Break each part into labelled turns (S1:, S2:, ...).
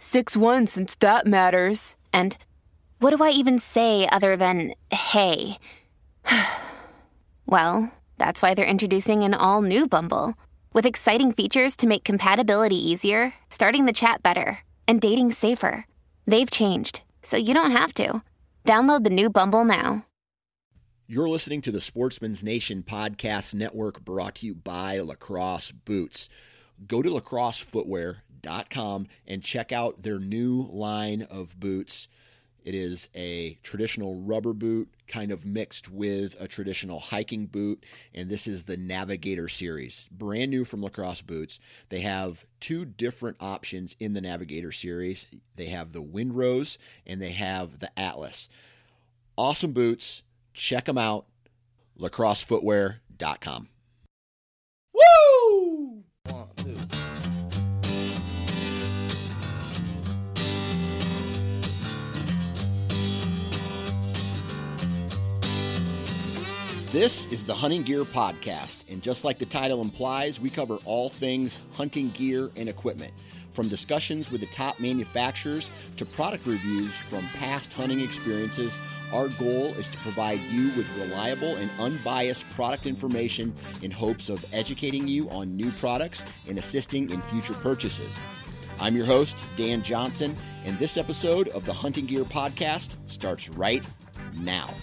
S1: 6 1 since that matters. And what do I even say other than hey? well, that's why they're introducing an all new Bumble with exciting features to make compatibility easier, starting the chat better, and dating safer. They've changed, so you don't have to. Download the new Bumble now.
S2: You're listening to the Sportsman's Nation Podcast Network brought to you by Lacrosse Boots. Go to lacrossefootwear.com and check out their new line of boots. It is a traditional rubber boot, kind of mixed with a traditional hiking boot, and this is the Navigator series, brand new from Lacrosse Boots. They have two different options in the Navigator series. They have the Windrose and they have the Atlas. Awesome boots. Check them out. lacrossefootwear.com.
S3: Woo! One, two.
S2: This is the Hunting Gear Podcast, and just like the title implies, we cover all things hunting gear and equipment. From discussions with the top manufacturers to product reviews from past hunting experiences, our goal is to provide you with reliable and unbiased product information in hopes of educating you on new products and assisting in future purchases. I'm your host, Dan Johnson, and this episode of the Hunting Gear Podcast starts right now.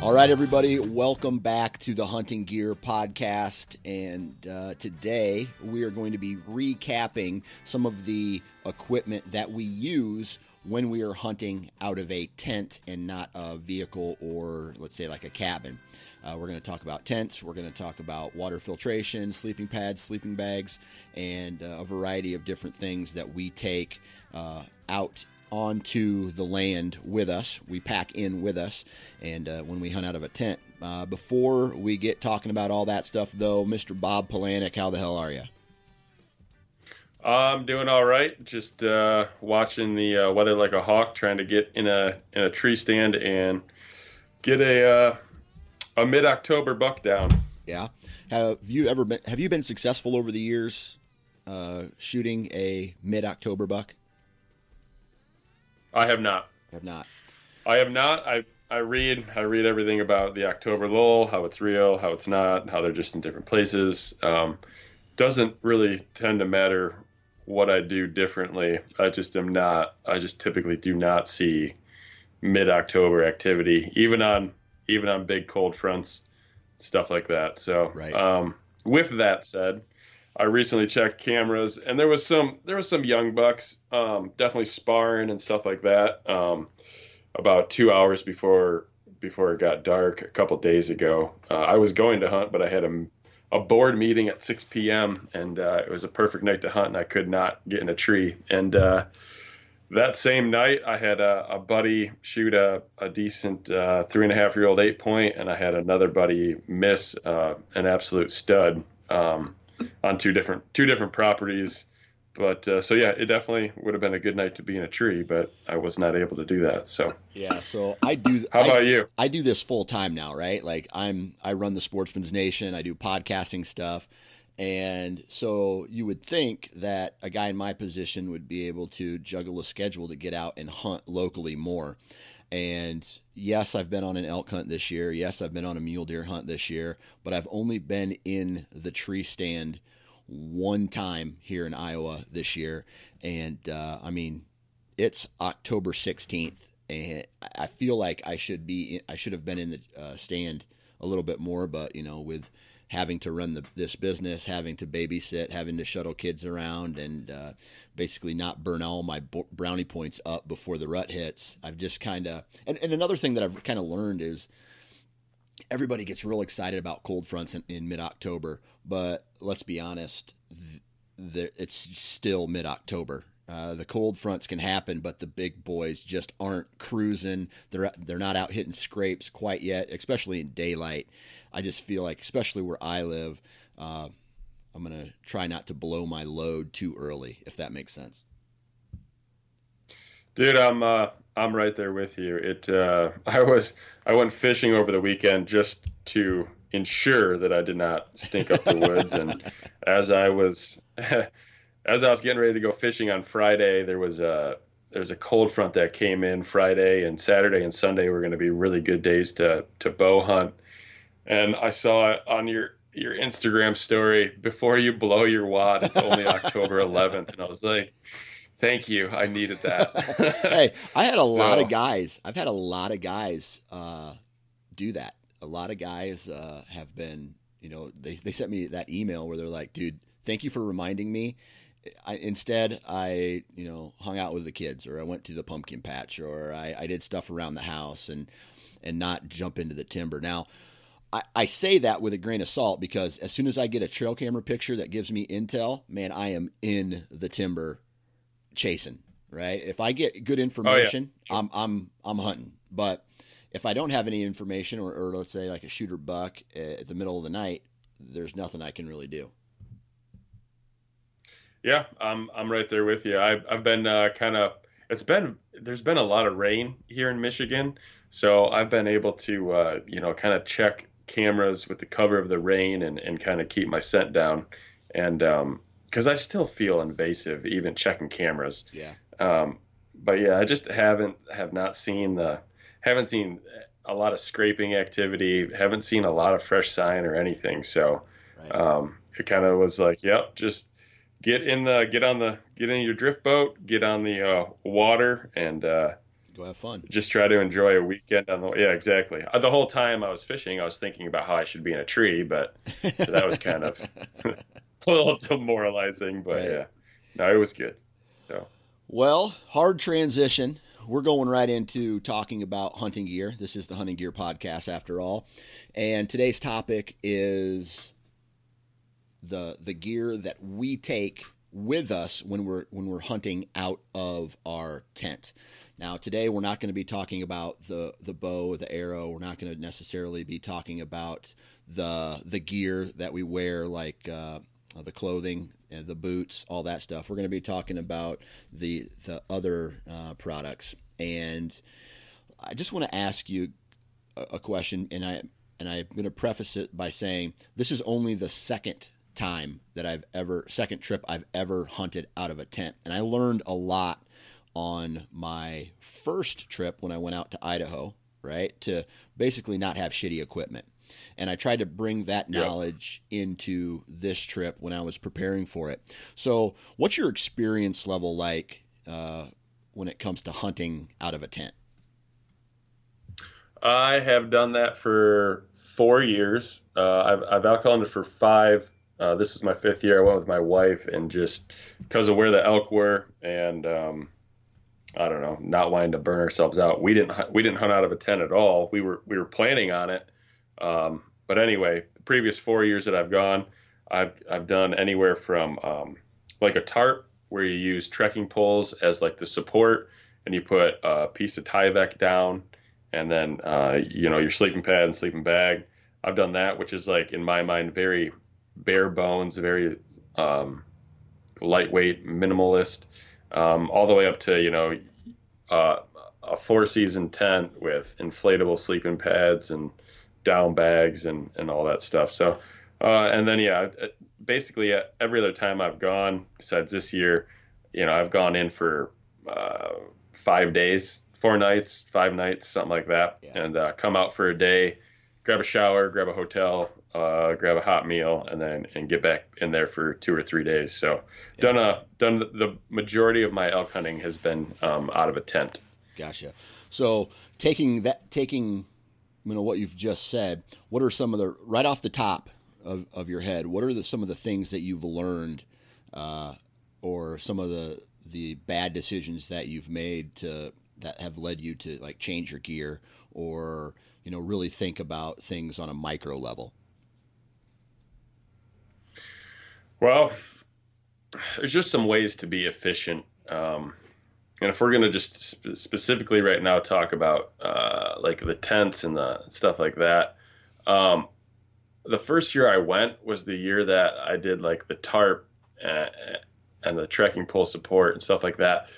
S2: All right, everybody, welcome back to the Hunting Gear Podcast. And uh, today we are going to be recapping some of the equipment that we use when we are hunting out of a tent and not a vehicle or, let's say, like a cabin. Uh, we're going to talk about tents, we're going to talk about water filtration, sleeping pads, sleeping bags, and uh, a variety of different things that we take uh, out onto the land with us. We pack in with us, and uh, when we hunt out of a tent. Uh, before we get talking about all that stuff, though, Mr. Bob Polanic, how the hell are you?
S4: I'm doing all right. Just uh, watching the uh, weather like a hawk, trying to get in a in a tree stand and get a uh, a mid October buck down.
S2: Yeah. Have you ever been? Have you been successful over the years uh, shooting a mid October buck?
S4: I have not.
S2: Have not.
S4: I have not. I I read I read everything about the October lull, how it's real, how it's not, how they're just in different places. Um, doesn't really tend to matter what I do differently. I just am not. I just typically do not see mid October activity, even on even on big cold fronts, stuff like that. So,
S2: Right.
S4: um, with that said, I recently checked cameras, and there was some there was some young bucks, um, definitely sparring and stuff like that. Um, about two hours before before it got dark a couple days ago, uh, I was going to hunt, but I had a a board meeting at 6 p.m. and uh, it was a perfect night to hunt, and I could not get in a tree. And uh, that same night, I had a, a buddy shoot a, a decent uh, three and a half year old eight point, and I had another buddy miss uh, an absolute stud um, on two different two different properties. But uh, so yeah, it definitely would have been a good night to be in a tree, but I was not able to do that. So
S2: Yeah. So I do.
S4: how
S2: I-
S4: about you?
S2: I do this full time now, right? Like I'm I run the Sportsman's Nation, I do podcasting stuff. And so you would think that a guy in my position would be able to juggle a schedule to get out and hunt locally more. And yes, I've been on an elk hunt this year. Yes, I've been on a mule deer hunt this year, but I've only been in the tree stand one time here in Iowa this year. And uh, I mean, it's October 16th, and I feel like I should be, I should have been in the uh, stand a little bit more, but you know, with having to run the, this business, having to babysit, having to shuttle kids around, and uh, basically not burn all my brownie points up before the rut hits. I've just kind of, and, and another thing that I've kind of learned is everybody gets real excited about cold fronts in, in mid October, but let's be honest, th- th- it's still mid October. Uh, the cold fronts can happen, but the big boys just aren't cruising. They're they're not out hitting scrapes quite yet, especially in daylight. I just feel like, especially where I live, uh, I'm gonna try not to blow my load too early, if that makes sense.
S4: Dude, I'm uh, I'm right there with you. It uh, I was I went fishing over the weekend just to ensure that I did not stink up the woods, and as I was as I was getting ready to go fishing on Friday, there was a there's a cold front that came in Friday and Saturday and Sunday were going to be really good days to to bow hunt. And I saw it on your your Instagram story before you blow your wad. It's only October 11th, and I was like, "Thank you, I needed that."
S2: hey, I had a so, lot of guys. I've had a lot of guys uh, do that. A lot of guys uh, have been, you know, they they sent me that email where they're like, "Dude, thank you for reminding me." I, instead, I you know hung out with the kids, or I went to the pumpkin patch, or I, I did stuff around the house, and and not jump into the timber. Now, I, I say that with a grain of salt because as soon as I get a trail camera picture that gives me intel, man, I am in the timber chasing. Right? If I get good information, oh, yeah. I'm I'm I'm hunting. But if I don't have any information, or, or let's say like a shooter buck at the middle of the night, there's nothing I can really do.
S4: Yeah, I'm I'm right there with you. I've I've been uh, kind of it's been there's been a lot of rain here in Michigan, so I've been able to uh, you know kind of check cameras with the cover of the rain and and kind of keep my scent down, and because um, I still feel invasive even checking cameras.
S2: Yeah.
S4: Um, but yeah, I just haven't have not seen the haven't seen a lot of scraping activity. Haven't seen a lot of fresh sign or anything. So right. um, it kind of was like, yep, just get in the get on the get in your drift boat, get on the uh, water, and uh,
S2: go have fun.
S4: Just try to enjoy a weekend on the yeah exactly. Uh, the whole time I was fishing, I was thinking about how I should be in a tree, but so that was kind of a little demoralizing. But right. yeah, no, it was good. So
S2: well, hard transition. We're going right into talking about hunting gear. This is the Hunting Gear Podcast, after all. And today's topic is the the gear that we take with us when we're when we're hunting out of our tent. Now today we're not going to be talking about the the bow, the arrow. We're not going to necessarily be talking about the the gear that we wear, like uh, the clothing, and the boots, all that stuff. We're going to be talking about the the other uh, products. And I just want to ask you a, a question, and I and I'm going to preface it by saying this is only the second time that I've ever, second trip I've ever hunted out of a tent. And I learned a lot on my first trip when I went out to Idaho, right? To basically not have shitty equipment. And I tried to bring that knowledge yep. into this trip when I was preparing for it. So, what's your experience level like uh, when it comes to hunting out of a tent?
S4: I have done that for four years. Uh, I've, I've elk hunted for five uh, this is my fifth year. I went with my wife, and just because of where the elk were, and um, I don't know, not wanting to burn ourselves out, we didn't we didn't hunt out of a tent at all. We were we were planning on it, um, but anyway, the previous four years that I've gone, I've I've done anywhere from um, like a tarp where you use trekking poles as like the support, and you put a piece of Tyvek down, and then uh, you know your sleeping pad and sleeping bag. I've done that, which is like in my mind very bare bones, very um, lightweight, minimalist, um, all the way up to you know uh, a four season tent with inflatable sleeping pads and down bags and and all that stuff. So uh, and then yeah, basically uh, every other time I've gone besides this year, you know I've gone in for uh, five days, four nights, five nights, something like that, yeah. and uh, come out for a day, grab a shower, grab a hotel, uh, grab a hot meal, and then and get back in there for two or three days. So yeah. done a done the majority of my elk hunting has been um, out of a tent.
S2: Gotcha. So taking that taking you know what you've just said, what are some of the right off the top of, of your head? What are the, some of the things that you've learned, uh, or some of the the bad decisions that you've made to that have led you to like change your gear or you know really think about things on a micro level?
S4: Well, there's just some ways to be efficient. Um, and if we're going to just sp- specifically right now talk about uh, like the tents and the stuff like that, um, the first year I went was the year that I did like the tarp and, and the trekking pole support and stuff like that.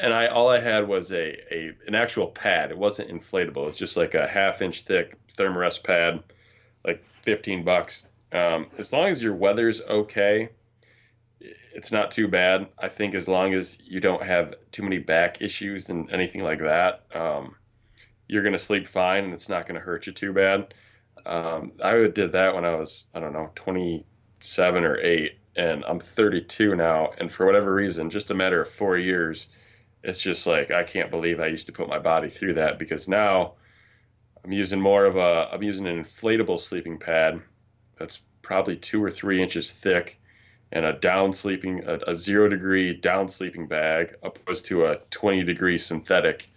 S4: And I all I had was a, a an actual pad. It wasn't inflatable. It's just like a half inch thick thermarest pad, like 15 bucks. Um, as long as your weather's okay, it's not too bad. I think as long as you don't have too many back issues and anything like that, um, you're to sleep fine and it's not to hurt you too bad. Um, I did that when I was, I don't know, 27 or 8, and I'm 32 now. And for whatever reason, just a matter of four years, it's just like, I can't believe I used to put my body through that because now I'm using more of a, I'm using an inflatable sleeping pad that's probably two or three inches thick and a down sleeping a, a, zero degree down sleeping bag opposed to a 20 degree synthetic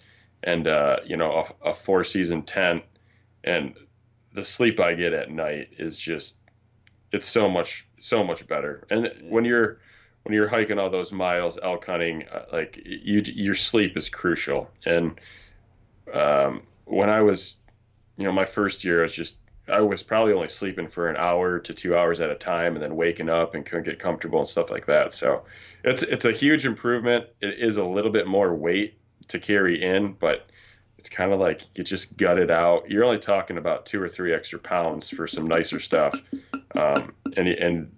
S4: and uh, you know a, a, four season tent. And the sleep i get at night is just it's so much so much better. And when you're when you're hiking all those miles elk hunting uh, like you your sleep is crucial and um, when i was you know my first year i was just I was probably only sleeping for an hour to two hours at a time, and then waking up and couldn't get comfortable and stuff like that. So it's it's a huge improvement. It is a little bit more weight to carry in, but it's kind of like you just gut it out. You're only talking about two or three extra pounds for some nicer stuff, um, and and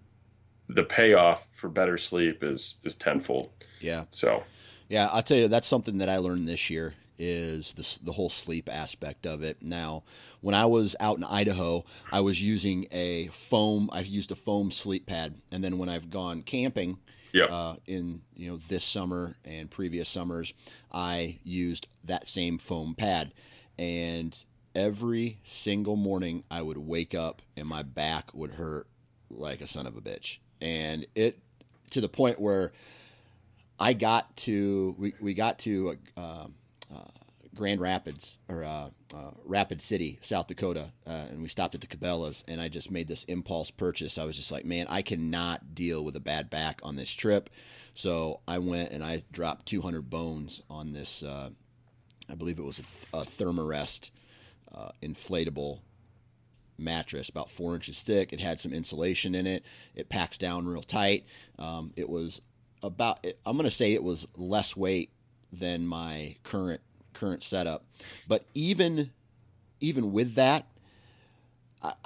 S4: the payoff for better sleep is is tenfold.
S2: Yeah.
S4: So.
S2: Yeah, I'll tell you that's something that I learned this year is the, the whole sleep aspect of it. Now, when I was out in Idaho, I was using a foam. I used a foam sleep pad, and then when I've gone camping,
S4: yeah.
S2: Uh, in you know this summer and previous summers, I used that same foam pad, and every single morning I would wake up and my back would hurt like a son of a bitch, and it to the point where I got to we, we got to uh, uh, Grand Rapids or uh, uh, Rapid City, South Dakota, uh, and we stopped at the Cabela's, and I just made this impulse purchase. I was just like, man, I cannot deal with a bad back on this trip, so I went and I dropped 200 bones on this. Uh, I believe it was a, a Thermarest inflatable mattress, about four inches thick. It had some insulation in it. It packs down real tight. Um, it was about. I'm going to say it was less weight than my current current setup. But even even with that,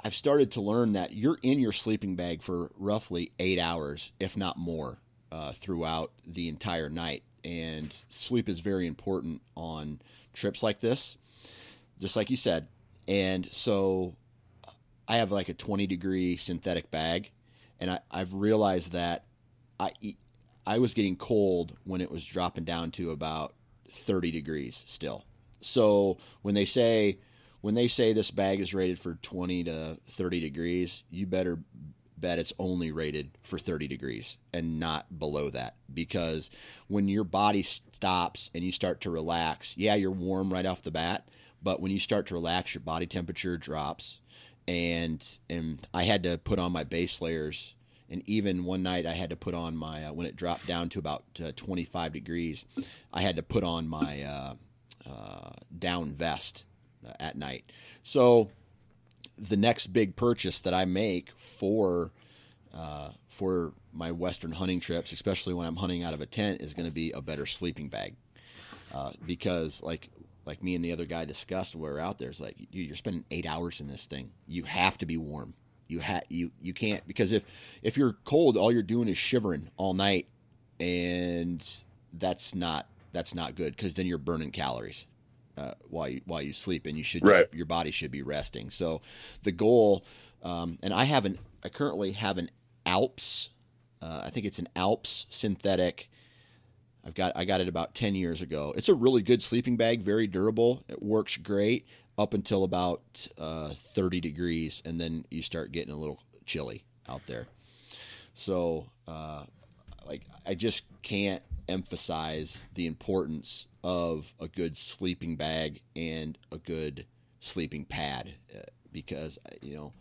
S2: I've started to learn that you're in your sleeping bag for roughly eight hours, if not more, uh, throughout the entire night. And sleep is very important on trips like this, just like you said. And so I have like a 20 degree synthetic bag, and I, I've realized that I I was getting cold when it was dropping down to about 30 degrees still. So when they say when they say this bag is rated for 20 to 30 degrees, you better bet it's only rated for 30 degrees and not below that because when your body stops and you start to relax, yeah, you're warm right off the bat, but when you start to relax, your body temperature drops and and I had to put on my base layers and even one night I had to put on my uh, when it dropped down to about uh, 25 degrees, I had to put on my uh, uh down vest uh, at night. So the next big purchase that I make for uh, for my western hunting trips, especially when I'm hunting out of a tent, is going to be a better sleeping bag because like like me and the other guy discussed when we were out there, it's like you're spending eight hours in this thing. You have to be warm you ha- you you can't because if if you're cold, all you're doing is shivering all night, and that's not that's not good because then you're burning calories uh, while you while you sleep, and you should
S4: Right.
S2: your body should be resting. So the goal, um, and I have an I currently have an Alps, uh, I think it's an Alps synthetic. I've got I got it about ten years ago. It's a really good sleeping bag, very durable. It works great up until about uh, thirty degrees, and then you start getting a little chilly out there. So, uh, like, I just can't emphasize the importance of a good sleeping bag and a good sleeping pad uh, because you know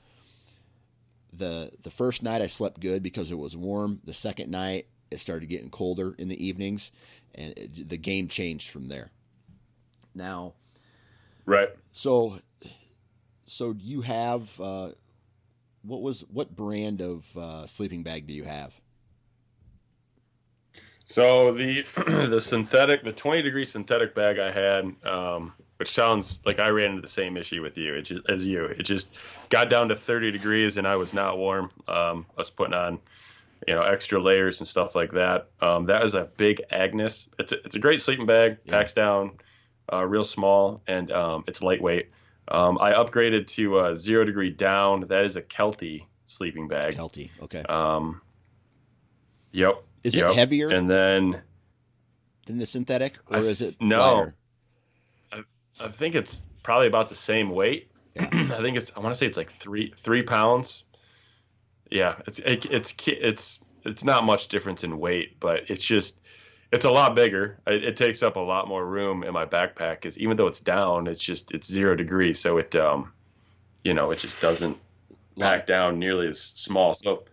S2: the the first night I slept good because it was warm. The second night it started getting colder in the evenings, and it, the game changed from there. Now,
S4: Right.
S2: so so do you have uh, what was what brand of uh, sleeping bag do you have?
S4: So the the synthetic, the 20 degree synthetic bag I had, um, which sounds like I ran into the same issue with you it just, as you. It just got down to 30 degrees and I was not warm. Um, I was putting on, you know, extra layers and stuff like that. Um, that is a big Agnes. It's a, it's a great sleeping bag.
S2: Yeah.
S4: Packs down, uh, real small, and um, it's lightweight. Um, I upgraded to uh, zero degree down. That is a Kelty sleeping bag.
S2: Kelty. Okay.
S4: Um, yep.
S2: Is it heavier
S4: And then
S2: than the synthetic, or
S4: I-
S2: is it
S4: no.
S2: lighter?
S4: I think it's probably about the same weight.
S2: Yeah.
S4: I think it's I want to say it's like three three pounds. Yeah, it's it, it's it's it's not much difference in weight, but it's just it's a lot bigger. It, it takes up a lot more room in my backpack because even though it's down, it's just it's zero degrees, so it um you know it just doesn't
S2: Lot,
S4: pack down nearly as small. So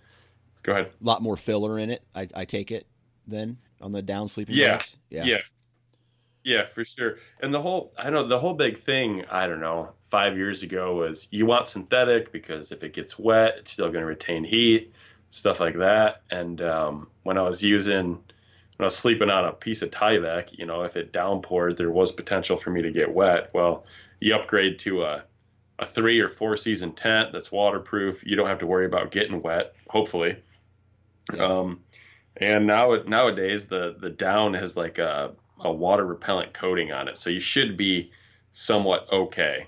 S4: go ahead.
S2: A lot more filler in it. I, I take it then on the down sleeping
S4: Yeah.
S2: bags. Yeah.
S4: yeah yeah for sure and the whole i know the whole big thing i don't know five years ago was you want synthetic because if it gets wet it's still going to retain heat stuff like that. And um, when i was using when i was sleeping on a piece of tyvek you know if it downpoured there was potential for me to get wet. Well you upgrade to a a three or four season tent that's waterproof. You don't have to worry about getting wet hopefully.
S2: Yeah.
S4: um, and now nowadays the the down has like a, a water repellent coating on it, so you should be somewhat okay.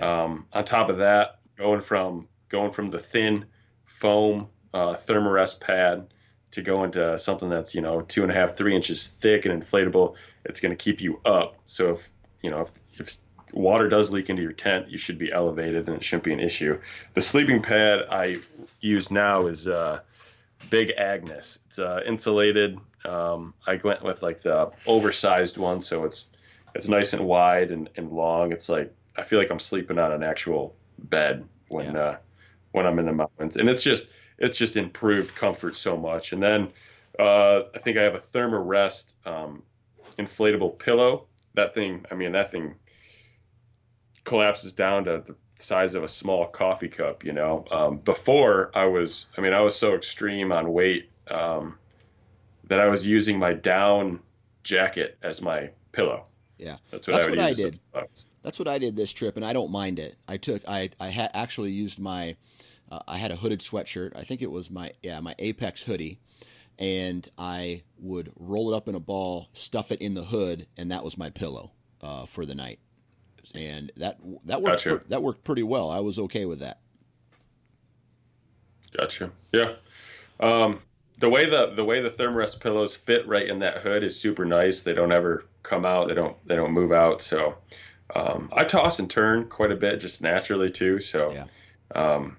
S4: Um, on top of that, going from going from the thin foam uh, Thermarest pad to go into something that's you know two and a half three inches thick and inflatable, it's going to keep you up. So if you know if, if water does leak into your tent, you should be elevated and it shouldn't be an issue. The sleeping pad I use now is uh, Big Agnes. It's uh, insulated. Um, I went with like the oversized one, so it's it's nice and wide and, and long. It's like I feel like I'm sleeping on an actual bed when
S2: Yeah.
S4: uh, when I'm in the mountains, and it's just it's just improved comfort so much. And then uh, I think I have a Thermarest um, inflatable pillow. That thing, I mean, that thing collapses down to the size of a small coffee cup. You know, um, before I was, I mean, I was so extreme on weight um, that I was using my down jacket as my pillow.
S2: Yeah.
S4: That's what
S2: That's
S4: I
S2: what I
S4: use. as a
S2: did. That's what I did this trip, and I don't mind it. I took I I had actually used my uh, I had a hooded sweatshirt. I think it was my yeah my Apex hoodie, and I would roll it up in a ball, stuff it in the hood, and that was my pillow uh, for the night. And that that worked
S4: Gotcha.
S2: pre- that worked pretty well. I was okay with that.
S4: Gotcha. Yeah. Um, the way the the way the Thermarest pillows fit right in that hood is super nice. They don't ever come out. They don't they don't move out. So um, I toss and turn quite a bit just naturally too. So
S2: Yeah.
S4: um,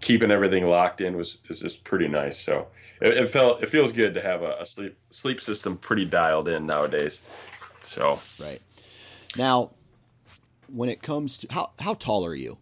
S4: keeping everything locked in was is just pretty nice. So it, it felt it feels good to have a, a sleep sleep system pretty dialed in nowadays. So
S2: Right now, when it comes to how how tall are you?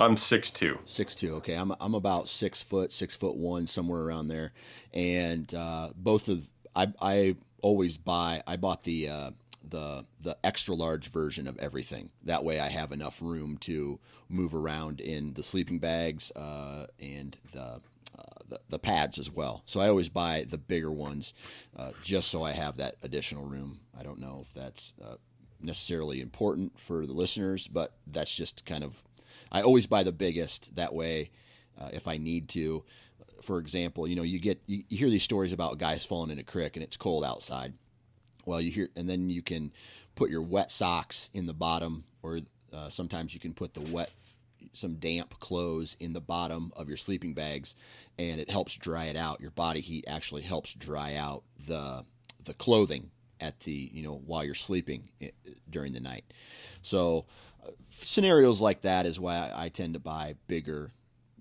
S4: I'm six two.
S2: Six two. Okay, I'm I'm about six foot, six foot one, somewhere around there. And uh, both of I I always buy. I bought the uh, the the extra large version of everything. That way, I have enough room to move around in the sleeping bags uh, and the, uh, the the pads as well. So I always buy the bigger ones, uh, just so I have that additional room. I don't know if that's uh, necessarily important for the listeners, but that's just kind of I always buy the biggest. That way, uh, if I need to, for example, you know, you get you, you hear these stories about guys falling in a creek and it's cold outside. Well, you hear, and then you can put your wet socks in the bottom, or uh, sometimes you can put the wet, some damp clothes in the bottom of your sleeping bags, and it helps dry it out. Your body heat actually helps dry out the the clothing at the you know while you're sleeping eh, during the night. So uh, scenarios like that is why I, I tend to buy bigger,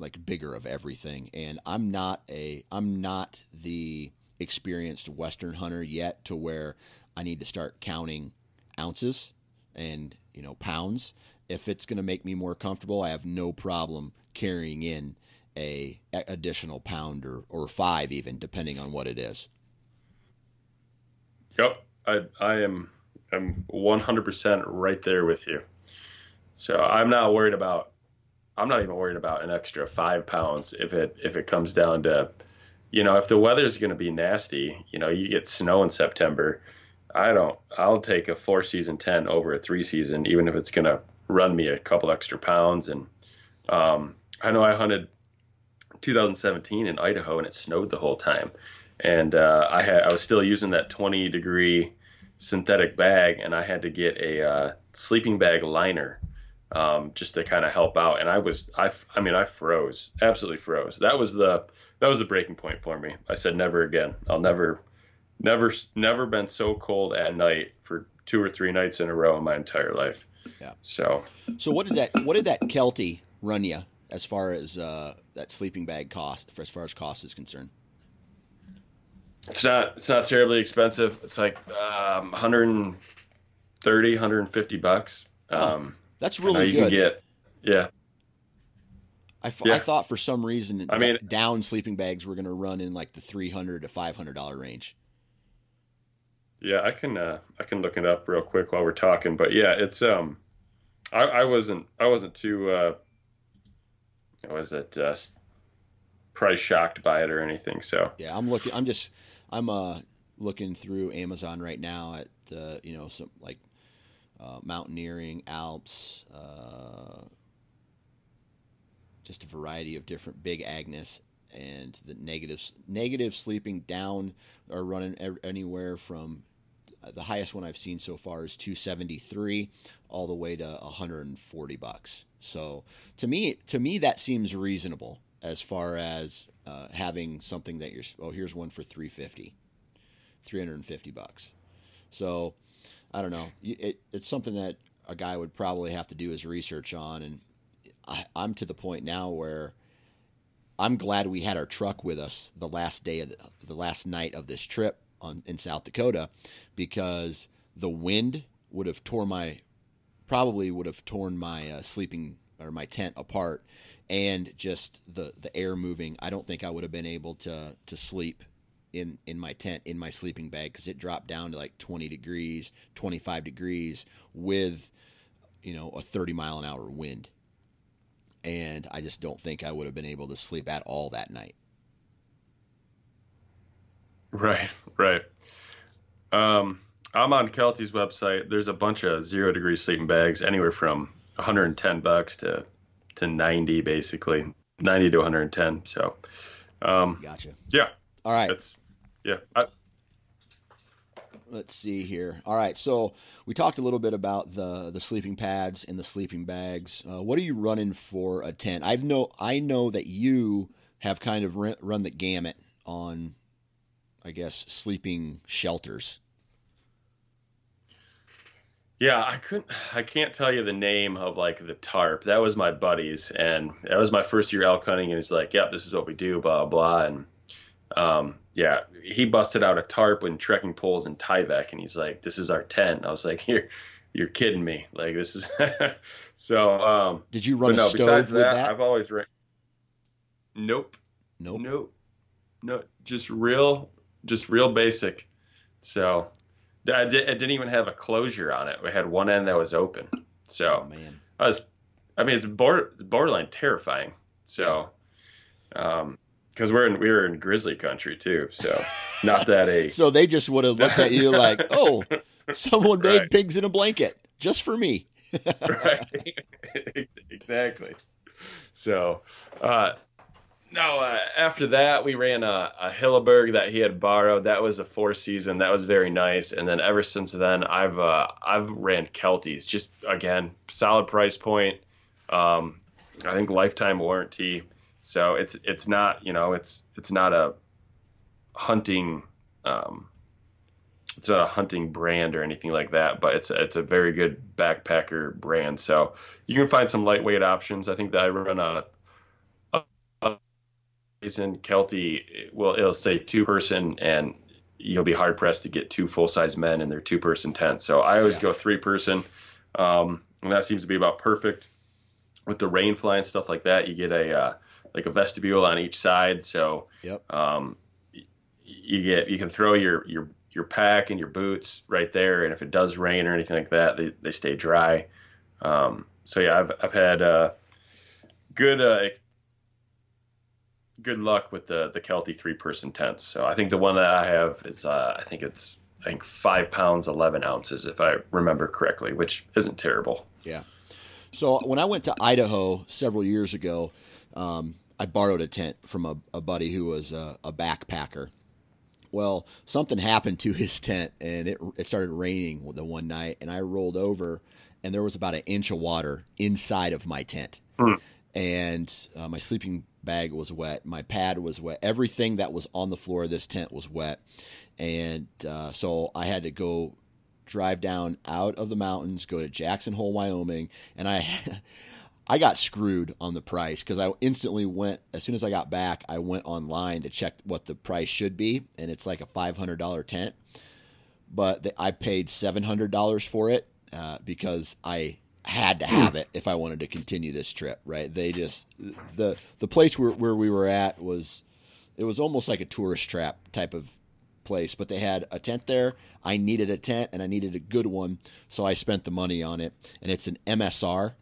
S2: like bigger of everything. And I'm not a I'm not the experienced Western hunter yet to where I need to start counting ounces and you know pounds. If it's going to make me more comfortable, I have no problem carrying in a additional pound or, or five even depending on what it is.
S4: Yep, I I am I'm 100% right there with you. So I'm not worried about I'm not even worried about an extra five pounds if it if it comes down to you know if the weather's going to be nasty you know you get snow in September I don't I'll take a four season tent over a three season even if it's going to run me a couple extra pounds. And um, I know I hunted 2017 in Idaho and it snowed the whole time. And uh, I had I was still using that 20 degree synthetic bag, and I had to get a uh, sleeping bag liner um, just to kind of help out. And I was I I mean I froze, absolutely froze. That was the that was the breaking point for me. I said never again. I'll never never never been so cold at night for two or three nights in a row in my entire life.
S2: Yeah.
S4: So
S2: so what did that what did that Kelty run you as far as uh, that sleeping bag cost as far as cost is concerned?
S4: It's not it's not terribly expensive. It's like um, 130, 150 bucks. Um,
S2: oh, that's really
S4: you
S2: good.
S4: Can get, yeah.
S2: I, f- yeah. I thought for some reason
S4: I mean,
S2: down sleeping bags were going to run in like the 300 to 500 dollar range.
S4: Yeah, I can uh, I can look it up real quick while we're talking, but yeah, it's um, I, I wasn't I wasn't too uh, was it uh, price shocked by it or anything. So
S2: yeah, I'm looking. I'm just I'm uh, looking through Amazon right now at the you know some like uh, mountaineering, Alps, uh, just a variety of different big Agnes and the negatives negative sleeping down are running anywhere from uh, the highest one I've seen so far is 273 all the way to 140 bucks. So to me to me that seems reasonable as far as uh, having something that you're oh here's one for 350 350 bucks so i don't know. It, it's something that a guy would probably have to do his research on and I, i'm to the point now where i'm glad we had our truck with us the last day of the, the last night of this trip on in south dakota because the wind would have tore my probably would have torn my uh, sleeping or my tent apart and just the the air moving, I don't think I would have been able to to sleep in in my tent in my sleeping bag because it dropped down to like 20 degrees, 25 degrees with you know a 30 mile an hour wind, and I just don't think I would have been able to sleep at all that night.
S4: Right, right. Um, I'm on Kelty's website. There's a bunch of zero degree sleeping bags, anywhere from 110 bucks to to 90 basically 90 to 110 so um
S2: gotcha
S4: yeah
S2: all right
S4: that's yeah I,
S2: let's see here all right so we talked a little bit about the the sleeping pads and the sleeping bags uh, what are you running for a tent i've know i know that you have kind of run the gamut on i guess sleeping shelters
S4: yeah, I couldn't. I can't tell you the name of like the tarp. That was my buddy's, and that was my first year elk hunting. And he's like, "Yep, this is what we do." Blah blah. And um, yeah, he busted out a tarp and trekking poles and Tyvek, and he's like, "This is our tent." I was like, "You're, you're kidding me! Like this is." so. Um,
S2: Did you run a no, stove with that, that?
S4: I've always ran. Nope.
S2: Nope.
S4: Nope. No, just real, just real basic. So I did, it didn't even have a closure on it. We had one end that was open. So
S2: oh, man.
S4: I was, I mean, it's border, borderline terrifying. So, um, because we're in we were in grizzly country too, so not that a
S2: so they just would have looked at you like, oh, someone made right. pigs in a blanket just for me.
S4: right, exactly. So, uh, no, uh, after that we ran a, a Hilleberg that he had borrowed. That was a four season. That was very nice. And then ever since then, I've uh, I've ran Kelties. Just again, solid price point. Um, I think lifetime warranty. So it's it's not you know it's it's not a hunting um, it's not a hunting brand or anything like that, but it's a, it's a very good backpacker brand. So you can find some lightweight options. I think that I run a, a, a in Kelty. Well, it'll say two person, and you'll be hard pressed to get two full size men in their two person tent. So I always yeah. go three person, um, and that seems to be about perfect. With the rain fly and stuff like that, you get a uh, like a vestibule on each side. So
S2: yep.
S4: um, you get you can throw your your your pack and your boots right there, and if it does rain or anything like that, they, they stay dry. Um, so yeah, I've I've had uh, good uh, good luck with the the Kelty three person tents. So I think the one that I have is uh, I think it's I think five pounds eleven ounces if I remember correctly, which isn't terrible.
S2: Yeah. So when I went to Idaho several years ago, um, I borrowed a tent from a, a buddy who was a, a backpacker, well, something happened to his tent, and it it started raining the one night, and I rolled over, and there was about an inch of water inside of my tent, mm. and uh, my sleeping bag was wet, my pad was wet, everything that was on the floor of this tent was wet, and uh, so I had to go drive down out of the mountains, go to Jackson Hole, Wyoming, and I. I got screwed on the price because I instantly went as soon as I got back. I went online to check what the price should be, and it's like a five hundred dollar tent. But the, I paid seven hundred dollars for it uh, because I had to have it if I wanted to continue this trip. Right? They just the the place where where we were at was it was almost like a tourist trap type of place, but they had a tent there. I needed a tent and I needed a good one, so I spent the money on it. And it's an MSR,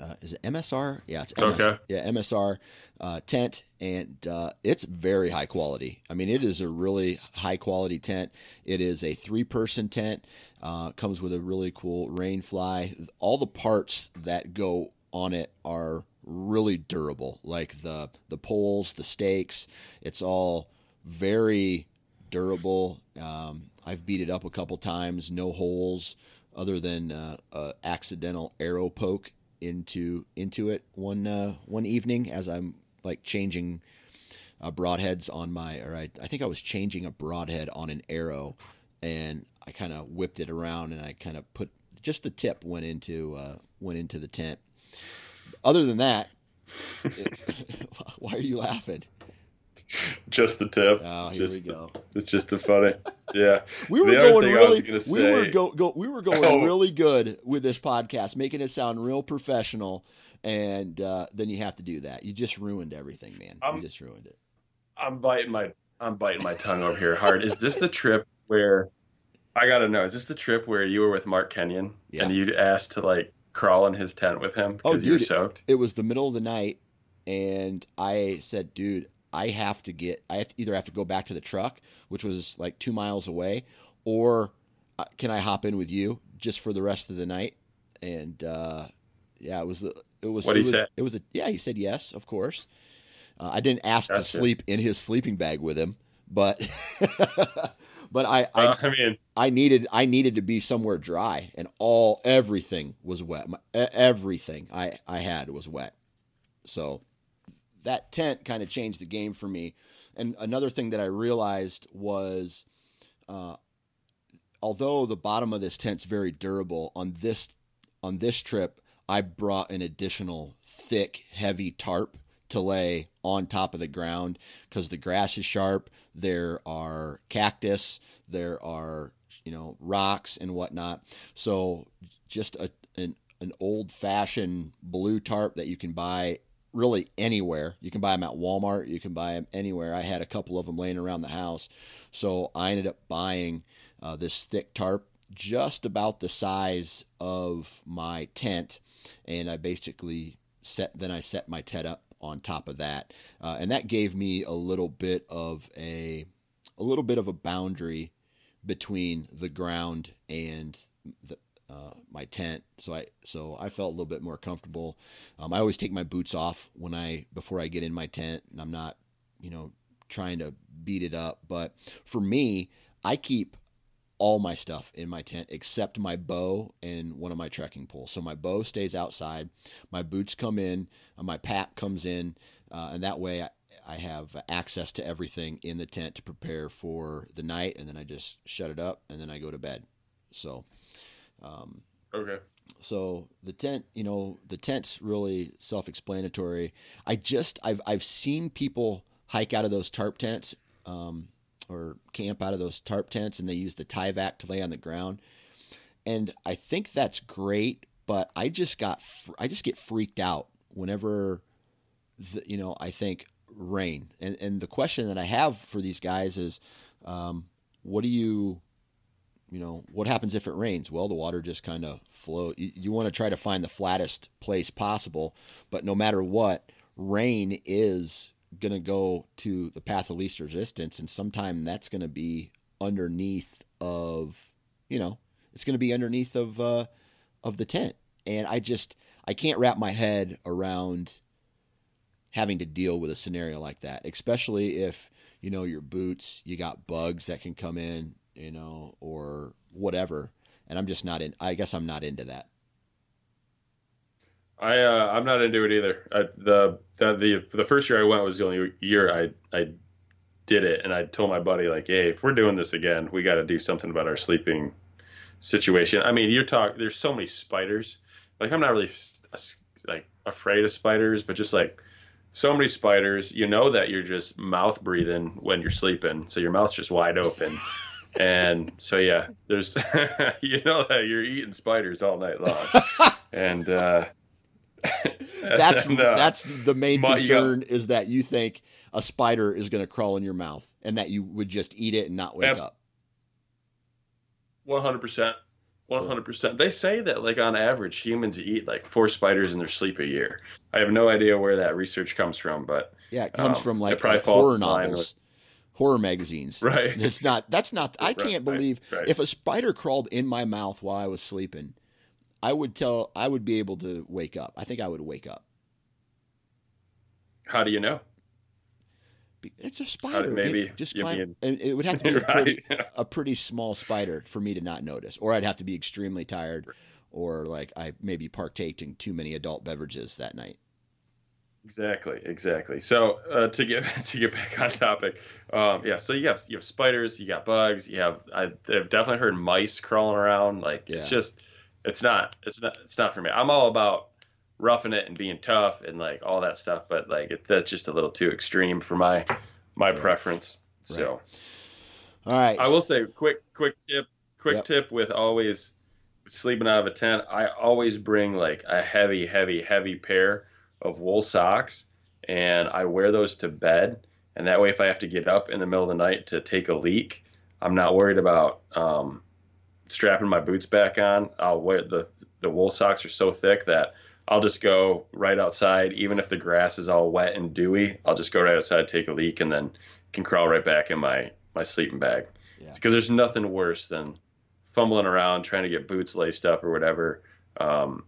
S2: uh, is it MSR? Yeah, it's MS, okay. Yeah, MSR uh, tent, and uh, it's very high quality. I mean, it is a really high quality tent. It is a three person tent. Uh, comes with a really cool rain fly. All the parts that go on it are really durable, like the the poles, the stakes. It's all very durable. Um, I've beat it up a couple times, no holes other than uh, accidental arrow poke into into it one uh, one evening as I'm like changing uh, broadheads on my or I, I think I was changing a broadhead on an arrow and I kind of whipped it around and I kind of put just the tip went into uh, went into the tent. Other than that, it, why are you laughing?
S4: just the tip.
S2: Oh, here
S4: just
S2: we go.
S4: it's just the funny. Yeah.
S2: we were going really. We say, were go, go, We were going oh. really good with this podcast, making it sound real professional, and uh, then you have to do that. You just ruined everything, man. I'm, you just ruined it.
S4: I'm biting my I'm biting my tongue over here hard. Is this the trip where I gotta know? Is this the trip where you were with Mark Kenyon yeah. and you asked to like crawl in his tent with him because oh, you were soaked?
S2: It was the middle of the night, and I said, "Dude, I have to get, I have to either have to go back to the truck, which was like two miles away, or uh, can I hop in with you just for the rest of the night? And uh, yeah, it was, it was,
S4: what
S2: it was,
S4: said?
S2: it was a, yeah, he said yes, of course. Uh, I didn't ask gotcha. to sleep in his sleeping bag with him, but, but I, I,
S4: uh, I mean,
S2: I needed, I needed to be somewhere dry, and all everything was wet. My, everything I, I had was wet. So that tent kind of changed the game for me. And another thing that I realized was, uh, although the bottom of this tent's very durable, on this on this trip I brought an additional thick, heavy tarp to lay on top of the ground because the grass is sharp. There are cactus, there are you know rocks and whatnot. So just a an an old fashioned blue tarp that you can buy really anywhere. You can buy them at Walmart. You can buy them anywhere. I had a couple of them laying around the house, so I ended up buying uh, this thick tarp, just about the size of my tent, and I basically set. Then I set my tent up on top of that, uh, and that gave me a little bit of a a little bit of a boundary between the ground and the uh, my tent. So I so I felt a little bit more comfortable. Um, I always take my boots off when I before I get in my tent, and I'm not you know trying to beat it up. But for me, I keep all my stuff in my tent except my bow and one of my trekking poles. So my bow stays outside, my boots come in, uh, my pack comes in, uh, and that way I, I have access to everything in the tent to prepare for the night, and then I just shut it up and then I go to bed. So, um,
S4: okay.
S2: So the tent, you know, the tent's really self-explanatory. I just I've I've seen people hike out of those tarp tents. Um, or camp out of those tarp tents and they use the Tyvek to lay on the ground. And I think that's great, but I just got I just get freaked out whenever the, you know I think rain. And and the question that I have for these guys is, um, what do you you know what happens if it rains? Well, the water just kind of flow. You, you want to try to find the flattest place possible, but no matter what, rain is going to go to the path of least resistance, and sometime that's going to be underneath of, you know, it's going to be underneath of uh, of the tent, and I just I can't wrap my head around having to deal with a scenario like that, especially if you know your boots, you got bugs that can come in, you know, or whatever, and I'm just not in. I guess I'm not into that.
S4: I uh, I'm not into it either. I, the, the the the first year I went was the only year I I did it, and I told my buddy like, hey, if we're doing this again, we got to do something about our sleeping situation. I mean, you're talking. There's so many spiders. Like I'm not really like afraid of spiders, but just like so many spiders. You know that you're just mouth breathing when you're sleeping, so your mouth's just wide open. and so yeah, there's you know that you're eating spiders all night long, and uh,
S2: that's and, uh, that's the main my, concern yeah. is that you think a spider is going to crawl in your mouth and that you would just eat it and not wake up.
S4: One hundred percent. One hundred percent. They say that like on average humans eat like four spiders in their sleep a year. I have no idea where that research comes from, but
S2: yeah, it comes um, from like uh, horror novels. Horror magazines.
S4: Right.
S2: It's not that's not I can't right, believe right. if a spider crawled in my mouth while I was sleeping, I would tell I would be able to wake up. I think I would wake up.
S4: How do you know?
S2: It's a spider.
S4: maybe
S2: it just climb, being... And it would have to be a pretty, a pretty small spider for me to not notice, or I'd have to be extremely tired, or like I maybe partaking too many adult beverages that night.
S4: Exactly, exactly. So uh, to get to get back on topic, um, yeah. So you have you have spiders, you got bugs, you have I've definitely heard mice crawling around. Like yeah. it's just it's not it's not it's not for me. I'm all about roughing it and being tough and like all that stuff, but like it, that's just a little too extreme for my my right. preference. Right. So,
S2: all right,
S4: I will say quick quick tip quick yep. tip with always sleeping out of a tent. I always bring like a heavy heavy heavy pair of wool socks and I wear those to bed. And that way, if I have to get up in the middle of the night to take a leak, I'm not worried about um, strapping my boots back on, I'll wear the the wool socks are so thick that I'll just go right outside, even if the grass is all wet and dewy. I'll just go right outside, take a leak, and then can crawl right back in my my sleeping bag. Because yeah. there's nothing worse than fumbling around trying to get boots laced up or whatever, um,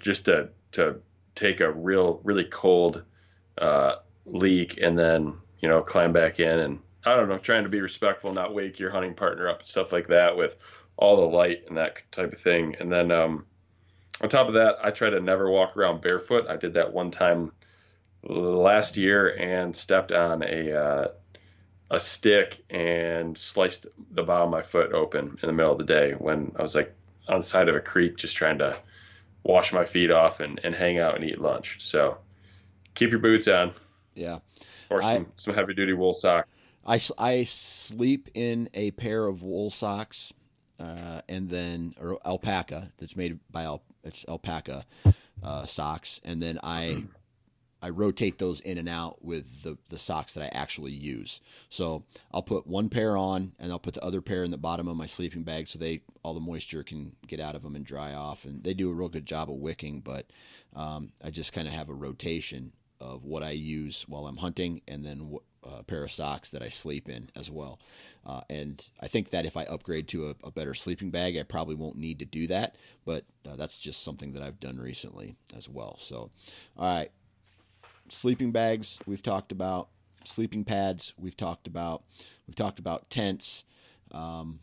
S4: just to to take a real really cold uh, leak and then you know climb back in and I don't know, trying to be respectful, not wake your hunting partner up and stuff like that with all the light and that type of thing. And then um, on top of that, I try to never walk around barefoot. I did that one time last year and stepped on a uh, a stick and sliced the bottom of my foot open in the middle of the day when I was like on the side of a creek just trying to wash my feet off and, and hang out and eat lunch. So keep your boots on.
S2: Yeah.
S4: Or some, I, some heavy duty wool socks.
S2: I, I sleep in a pair of wool socks uh, and then or alpaca that's made by al, it's alpaca uh, socks, and then I I rotate those in and out with the the socks that I actually use. So I'll put one pair on, and I'll put the other pair in the bottom of my sleeping bag, so they all the moisture can get out of them and dry off. And they do a real good job of wicking, but um, I just kind of have a rotation of what I use while I'm hunting, and then a pair of socks that I sleep in as well. Uh, and I think that if I upgrade to a, a, better sleeping bag, I probably won't need to do that. But uh, that's just something that I've done recently as well. So, all right, sleeping bags we've talked about, sleeping pads we've talked about, we've talked about tents. Um,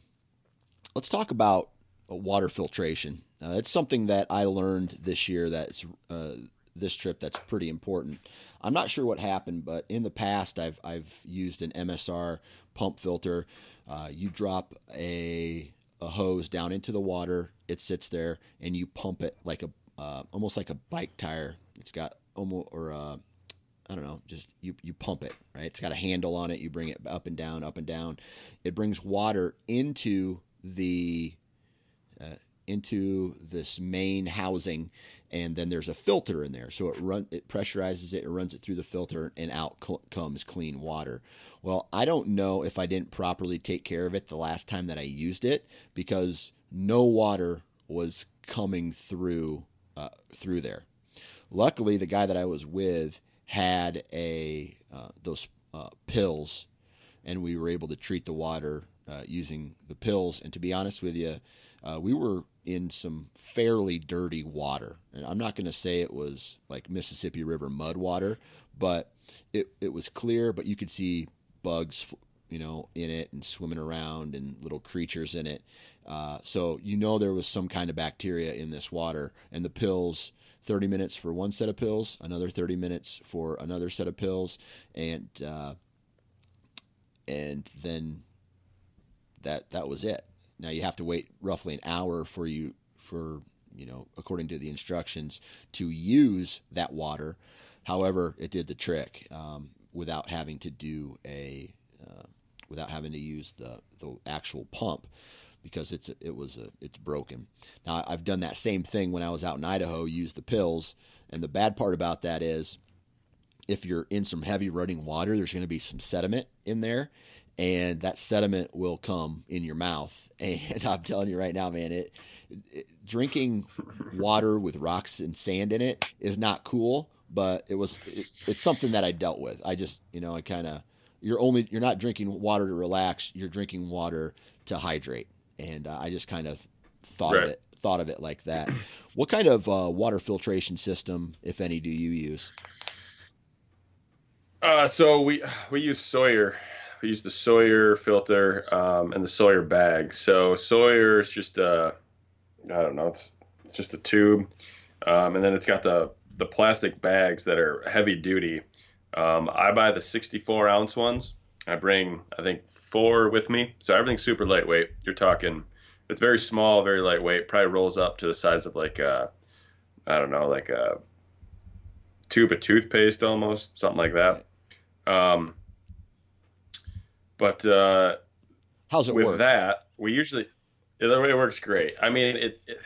S2: let's talk about water filtration. Uh, it's something that I learned this year that's uh, this trip that's pretty important. I'm not sure what happened, but in the past I've I've used an MSR pump filter. Uh, you drop a a hose down into the water, it sits there, and you pump it like a uh, almost like a bike tire. It's got almost or uh, I don't know, just you you pump it right. It's got a handle on it. You bring it up and down, up and down. It brings water into the uh, into this main housing, and then there's a filter in there. So it run it pressurizes it, it runs it through the filter, and out cl- comes clean water. Well, I don't know if I didn't properly take care of it the last time that I used it because no water was coming through uh, through there. Luckily, the guy that I was with had a uh, those uh, pills, and we were able to treat the water uh, using the pills. And to be honest with you, uh, we were in some fairly dirty water. And I'm not going to say it was like Mississippi River mud water, but it, it was clear, but you could see bugs, you know, in it and swimming around and little creatures in it. Uh, so you know there was some kind of bacteria in this water, and the pills. 30 minutes for one set of pills, another 30 minutes for another set of pills, and uh, and then that that was it. Now you have to wait roughly an hour for you for you know according to the instructions to use that water. However, it did the trick um, without having to do a uh, without having to use the the actual pump because it's it was a, it's broken. Now I've done that same thing when I was out in Idaho, used the pills, and the bad part about that is if you're in some heavy running water, there's going to be some sediment in there, and that sediment will come in your mouth. And I'm telling you right now, man, it, it, drinking water with rocks and sand in it is not cool, but it was it, it's something that I dealt with. I just you know I kind of you're only you're not drinking water to relax, you're drinking water to hydrate, and uh, I just kind of thought right. of it thought of it like that. What kind of uh, water filtration system, if any, do you use?
S4: Uh, so we we use Sawyer we use the Sawyer filter um, and the Sawyer bag. So Sawyer is just a, I don't know, it's, it's just a tube, um, and then it's got the the plastic bags that are heavy duty. Um, I buy the 64 ounce ones. I bring I think four with me, so everything's super lightweight. You're talking, it's very small, very lightweight. Probably rolls up to the size of like a, I don't know, like a tube of toothpaste almost, something like that. Um, but uh,
S2: how's it
S4: with
S2: work?
S4: that? We usually it works great. I mean, it, it,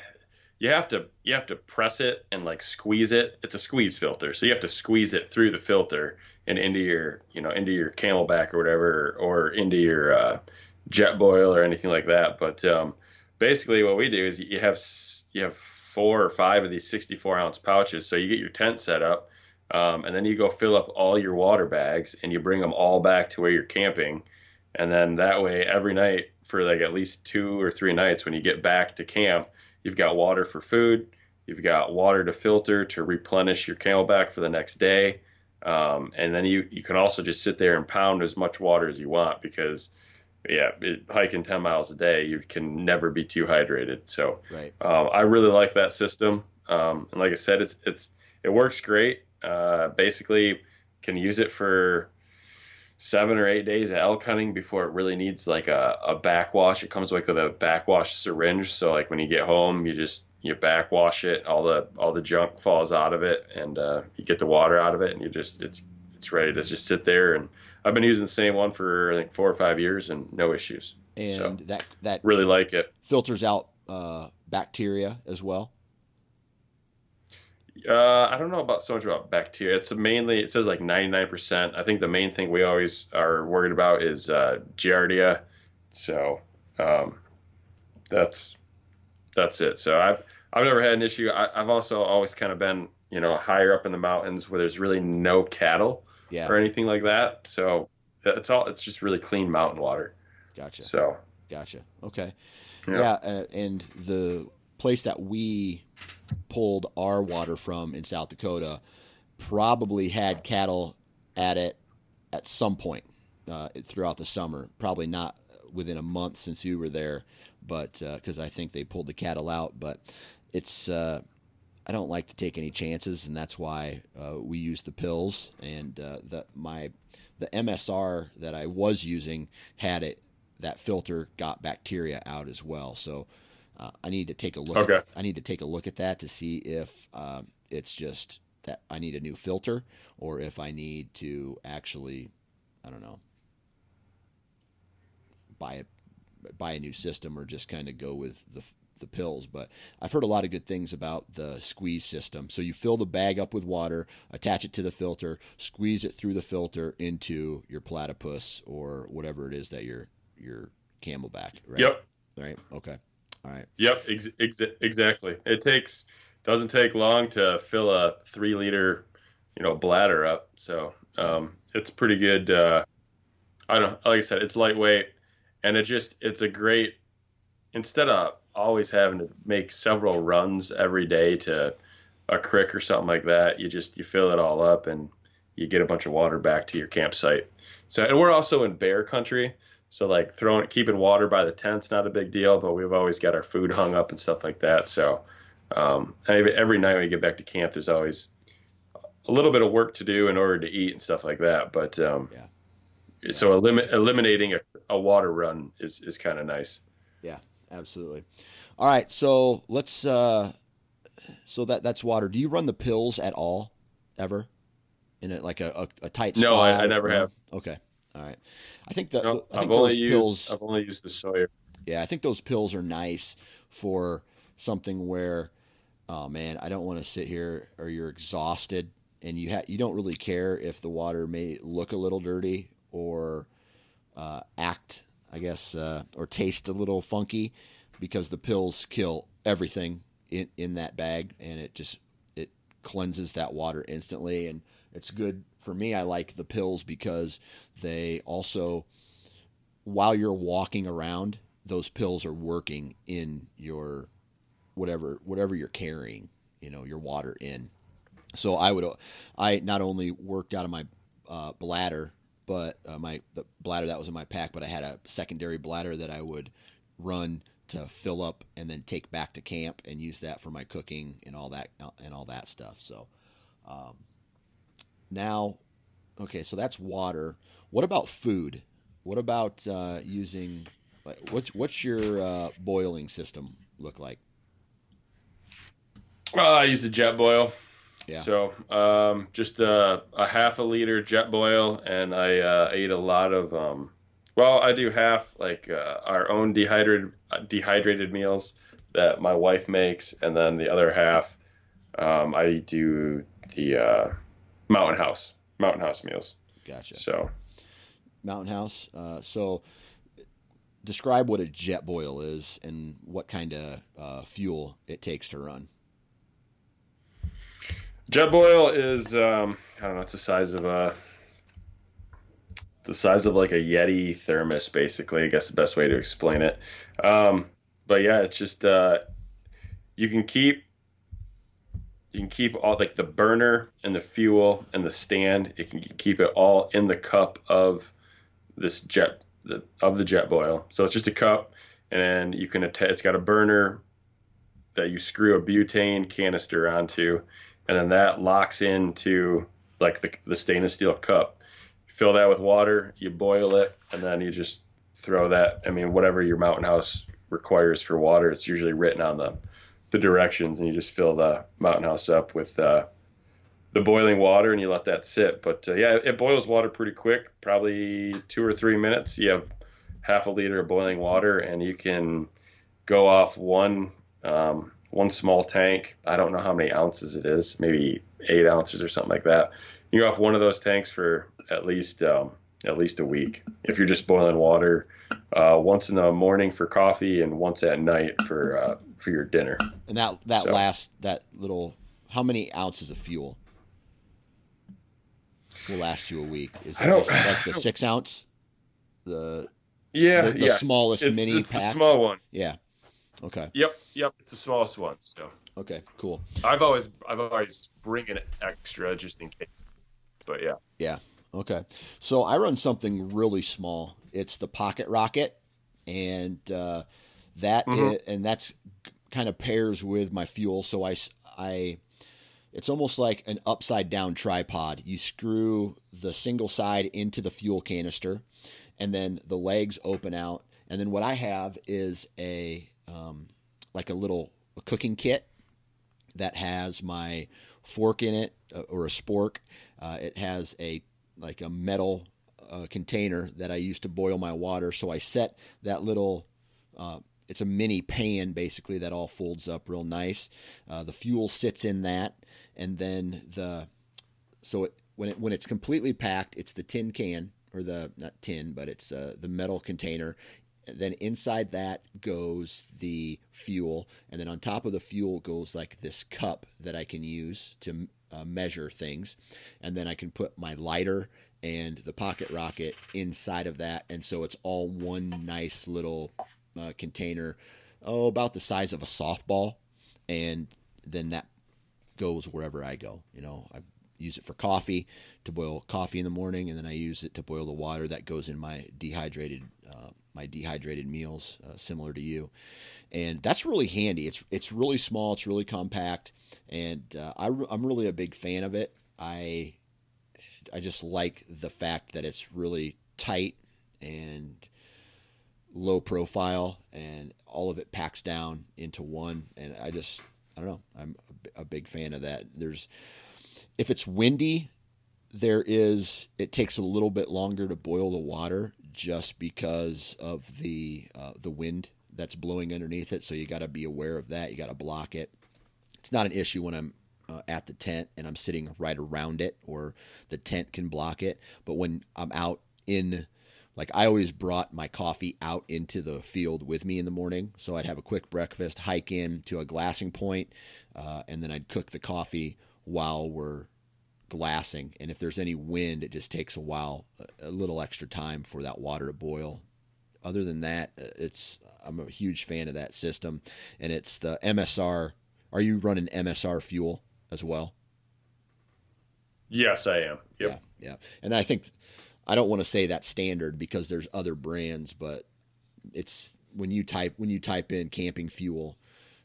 S4: you have to you have to press it and like squeeze it. It's a squeeze filter, so you have to squeeze it through the filter and into your you know into your CamelBak or whatever, or, into your uh, Jetboil or anything like that. But um, basically, what we do is you have you have four or five of these 64 ounce pouches. So you get your tent set up, um, and then you go fill up all your water bags, and you bring them all back to where you're camping and then that way, every night for like at least two or three nights, when you get back to camp, you've got water for food, you've got water to filter to replenish your CamelBak for the next day. Um, and then you, you can also just sit there and pound as much water as you want because, yeah, it, hiking 10 miles a day, you can never be too hydrated. So
S2: right.
S4: um, I really like that system. Um, and like I said, it's, it's, it works great. Uh, basically, can use it for seven or eight days of elk hunting before it really needs like a, a backwash. It comes like with a backwash syringe. So like when you get home, you just you backwash it, all the all the junk falls out of it, and uh, you get the water out of it, and you just it's it's ready to just sit there. And I've been using the same one for I think four or five years, and no issues.
S2: And so, that that
S4: really like it.
S2: Filters out uh, bacteria as well.
S4: Uh, I don't know about so much about bacteria. It's mainly it says like 99%. I think the main thing we always are worried about is uh, giardia. So um, that's that's it. So I've I've never had an issue. I, have also always kind of been you know higher up in the mountains where there's really no cattle
S2: yeah.
S4: or anything like that. So it's all it's just really clean mountain water.
S2: Gotcha.
S4: So
S2: Gotcha. Okay.
S4: Yeah.
S2: Yeah, uh, and the place that we pulled our water from in South Dakota probably had cattle at it at some point uh, throughout the summer. Probably not within a month since you were there, but because I think they pulled the cattle out. But it's uh, I don't like to take any chances, and that's why uh, we use the pills. And uh, the my the MSR that I was using had it that filter got bacteria out as well. So uh, I need to take a look.
S4: Okay.
S2: At, I need to take a look at that to see if um, it's just that I need a new filter, or if I need to actually, I don't know, buy a buy a new system, or just kind of go with the the pills. But I've heard a lot of good things about the squeeze system. So you fill the bag up with water, attach it to the filter, squeeze it through the filter into your platypus or whatever it is that you're your CamelBak, right?
S4: Yep.
S2: Right. Okay. All right.
S4: Yep. Ex- ex- exactly. It takes doesn't take long to fill a three liter, you know, bladder up. So um, it's pretty good. Uh, I don't like I said, it's lightweight, and it just it's a great instead of always having to make several runs every day to a creek or something like that. You just you fill it all up and you get a bunch of water back to your campsite. So and we're also in bear country. So like throwing keeping water by the tent's not a big deal, but we've always got our food hung up and stuff like that. So um, every, night when you get back to camp, there's always a little bit of work to do in order to eat and stuff like that. But um,
S2: Yeah.
S4: so elim- eliminating a, a water run is is kind of nice.
S2: Yeah. Absolutely. All right. So let's. uh So that that's water. Do you run the pills at all, ever? In a, like a, a, a tight
S4: No, I-
S2: spot?
S4: I never
S2: No?
S4: have.
S2: Okay. All right. I think that
S4: No,
S2: I think
S4: I've
S2: those
S4: only used. I've only used the Sawyer.
S2: Yeah, I think those pills are nice for something where, oh man, I don't want to sit here or you're exhausted and you ha- you don't really care if the water may look a little dirty or uh, act, I guess, uh, or taste a little funky because the pills kill everything in, in that bag and it just it cleanses that water instantly and it's good for me. I like the pills because they also while you're walking around, those pills are working in your whatever whatever you're carrying, you know, your water in. So I would I not only worked out of my uh, bladder, but uh, my the bladder that was in my pack, but I had a secondary bladder that I would run to fill up and then take back to camp and use that for my cooking and all that and all that stuff. So um, now, okay, so that's water. What about food? What about uh, using? like, What's what's your uh, boiling system look like?
S4: Well, I use the Jetboil.
S2: Yeah.
S4: So um, just a, a half a liter Jetboil, and I uh, ate a lot of. Um, well, I do half like uh, our own dehydrated dehydrated meals that my wife makes, and then the other half um, I do the uh, Mountain House Mountain House meals.
S2: Gotcha.
S4: So
S2: Mountain House. Uh, so, describe what a Jetboil is and what kind of uh, fuel it takes to run.
S4: Jet boil is um, I don't know. It's the size of a the size of like a Yeti thermos, basically. I guess the best way to explain it. Um, but yeah, it's just uh, you can keep you can keep all like the burner and the fuel and the stand. It can keep it all in the cup of this jet the, of the Jetboil. So it's just a cup, and you can. It's got a burner that you screw a butane canister onto, and then that locks into like the, the stainless steel cup. fill that with water, you boil it, and then you just throw that. I mean, whatever your mountain house requires for water, it's usually written on the the directions, and you just fill the mountain house up with uh, the boiling water, and you let that sit. But uh, yeah, it boils water pretty quick, probably two or three minutes. You have half a liter of boiling water, and you can go off one um, one small tank. I don't know how many ounces it is, maybe eight ounces or something like that. You're off one of those tanks for at least um, at least a week if you're just boiling water uh, once in the morning for coffee and once at night for uh, for your dinner.
S2: And that that
S4: So-
S2: last that little how many ounces of fuel? will last you a week? Is it just like the six ounce? The
S4: Yeah,
S2: The- the
S4: yes.
S2: smallest
S4: it's,
S2: mini
S4: it's
S2: packs?
S4: the small one.
S2: yeah. Okay.
S4: Yep, yep. It's the smallest one. So
S2: Okay. Cool.
S4: I've always I've always bring an extra just in case. But yeah,
S2: Yeah. Okay. So I run something really small. It's the Pocket Rocket, and uh, that
S4: Mhm.
S2: i- and that's kind of pairs with my fuel. So I I it's almost like an upside down tripod. You screw the single side into the fuel canister, and then the legs open out. And then what I have is a um, like a little cooking kit that has my fork in it uh, or a spork. Uh, it has a like a metal uh, container that I use to boil my water. So I set that little. Uh, it's a mini pan basically that all folds up real nice. Uh, the fuel sits in that, and then the so it, when it when it's completely packed, it's the tin can or the not tin, but it's uh, the metal container. Then inside that goes the fuel, and then on top of the fuel goes like this cup that I can use to uh, measure things, and then I can put my lighter and the pocket rocket inside of that, and so it's all one nice little uh, container, oh about the size of a softball, and then that goes wherever I go. You know, I use it for coffee to boil coffee in the morning, and then I use it to boil the water that goes in my dehydrated uh, my dehydrated meals, uh, similar to you. And that's really handy. It's it's really small. It's really compact, and uh, I, I'm really a big fan of it. I I just like the fact that it's really tight and low profile, and all of it packs down into one. And I just I don't know. I'm a big fan of that. There's if it's windy, there is it takes a little bit longer to boil the water just because of the uh, the wind that's blowing underneath it. So you got to be aware of that. You got to block it. It's not an issue when I'm uh, at the tent and I'm sitting right around it, or the tent can block it. But when I'm out in like I always brought my coffee out into the field with me in the morning, so I'd have a quick breakfast, hike in to a glassing point, uh, and then I'd cook the coffee while we're glassing. And if there's any wind, it just takes a while, a- little extra time for that water to boil. Other than that, uh, it's I'm a huge fan of that system, and it's the MSR. Are you running MSR fuel as well?
S4: yes, I am. Yep.
S2: Yeah, yeah. And I think I don't want to say that standard because there's other brands, but it's when you type when you type in camping fuel,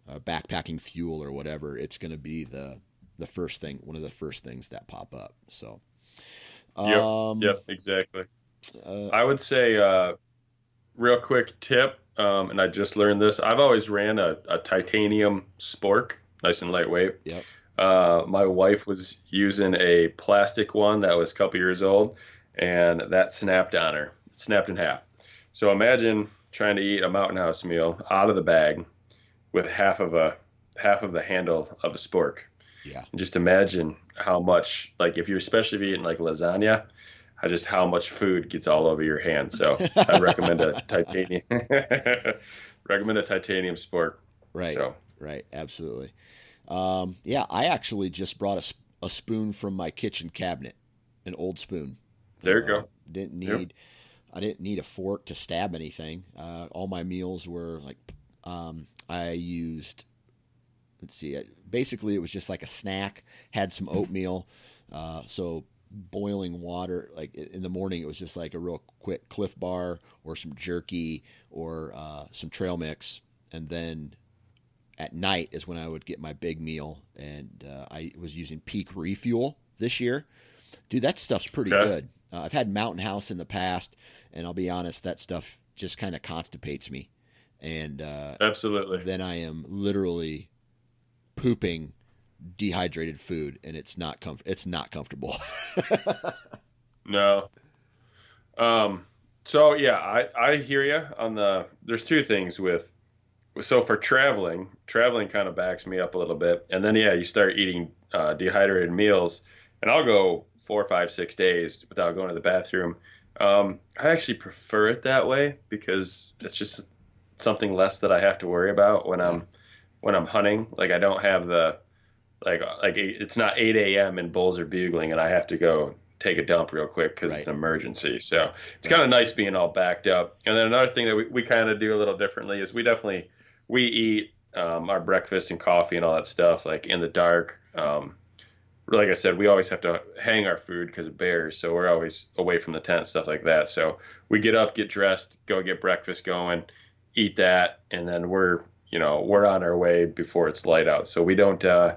S2: uh, backpacking fuel or whatever, it's going to be the the first thing, one of the first things that pop up. So,
S4: Yep.
S2: um,
S4: Yep. Exactly.
S2: uh,
S4: I would say, uh, real quick tip, um, and I just learned this. I've always ran a, a titanium spork, nice and lightweight.
S2: Yep.
S4: Uh, my wife was using a plastic one that was a couple years old, and that snapped on her. It snapped in half. So imagine trying to eat a Mountain House meal out of the bag with half of a half of the handle of a spork.
S2: Yeah.
S4: And just imagine how much, like if you're especially if you're eating like lasagna, how just how much food gets all over your hand. So I recommend a titanium. recommend a titanium spork.
S2: right,
S4: So
S2: right, absolutely. Um, yeah, I actually just brought a, sp- a spoon from my kitchen cabinet, an old spoon.
S4: there you
S2: Uh,
S4: go.
S2: Didn't
S4: Yep.
S2: need, I didn't need a fork to stab anything. Uh, all my meals were like, um, I used. Let's see. It, basically, it was just like a snack. Had some oatmeal. Uh, so boiling water, like in the morning, it was just like a real quick Clif Bar or some jerky or uh, some trail mix, and then at night is when I would get my big meal. And uh, I was using Peak Refuel this year. Dude, that stuff's pretty
S4: Okay.
S2: good. Uh, I've had Mountain House in the past, and I'll be honest, that stuff just kind of constipates me. And uh,
S4: Absolutely.
S2: then I am literally pooping dehydrated food, and it's not comf- It's not comfortable.
S4: No. Um. So yeah, I I hear you on the. There's two things with. So for traveling, traveling kind of backs me up a little bit, and then yeah, you start eating uh, dehydrated meals, and I'll go four, five, six days without going to the bathroom. Um, I actually prefer it that way because it's just something less that I have to worry about when I'm when I'm hunting. Like I don't have the like like it's not 8 a.m. and bulls are bugling and I have to go take a dump real quick because
S2: Right.
S4: it's an emergency. So it's kind of nice being all backed up. And then another thing that we, we kind of do a little differently is we definitely we eat um, our breakfast and coffee and all that stuff like in the dark. Um, like I said, we always have to hang our food because of bears, so we're always away from the tent, stuff like that. So we get up, get dressed, go get breakfast going, eat that, and then we're you know we're on our way before it's light out. So we don't uh,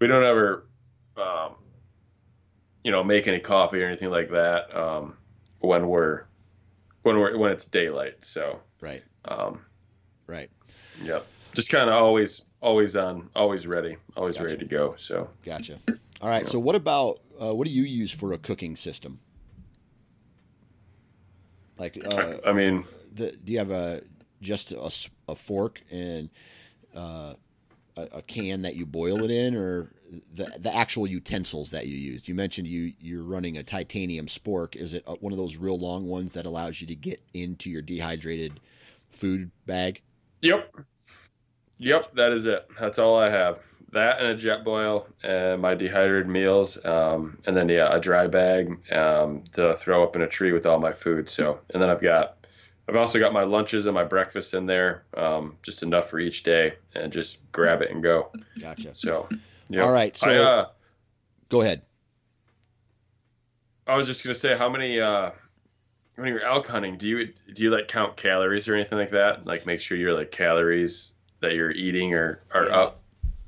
S4: we don't ever um, you know make any coffee or anything like that um, when we're when we're when it's daylight. So
S2: Right.
S4: um,
S2: Right.
S4: yep, just kind of always always on, always ready, always
S2: Gotcha.
S4: ready to go. So.
S2: Gotcha. All right. So what about uh, what do you use for a cooking system? Like, uh,
S4: I mean,
S2: the, do you have a just a, a fork and uh, a, a can that you boil it in, or the the actual utensils that you use? You mentioned you you're running a titanium spork. Is it uh, one of those real long ones that allows you to get into your dehydrated food bag?
S4: Yep. Yep, that is it. That's all I have. That and a Jetboil and my dehydrated meals, um, and then yeah, a dry bag um, to throw up in a tree with all my food. So, and then I've got, I've also got my lunches and my breakfast in there, um, just enough for each day, and just grab it and go.
S2: Gotcha.
S4: So, yep.
S2: All right, so-
S4: I, uh,
S2: Go ahead.
S4: I was just gonna say, how many uh, when you're elk hunting, do you do you like count calories or anything like that? Like make sure your like calories that you're eating are are
S2: Yeah.
S4: up.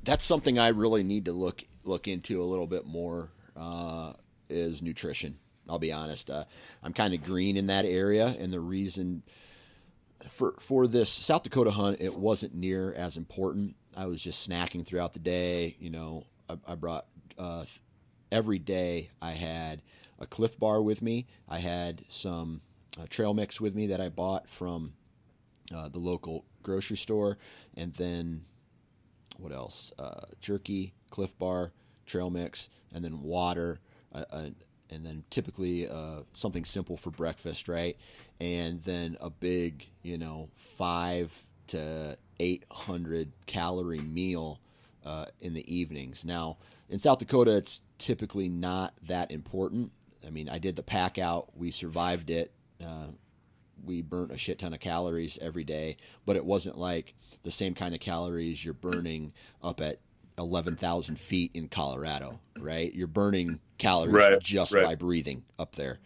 S2: that's something I really need to look look into a little bit more. Uh, is nutrition. I'll be honest. Uh, I'm kind of green in that area, and the reason for for this South Dakota hunt, it wasn't near as important. I was just snacking throughout the day. You know, I, I brought uh, every day. I had a Clif Bar with me. I had some uh, trail mix with me that I bought from uh, the local grocery store, and then what else? Uh, jerky, Clif Bar, trail mix, and then water, and then typically uh, something simple for breakfast, right? And then a big, you know, five to eight hundred calorie meal uh, in the evenings. Now, in South Dakota, it's typically not that important. I mean, I did the pack out, we survived it. Uh, we burnt a shit ton of calories every day, but it wasn't like the same kind of calories you're burning up at 11,000 feet in Colorado, right? You're burning calories
S4: Right,
S2: just
S4: right.
S2: by breathing up there.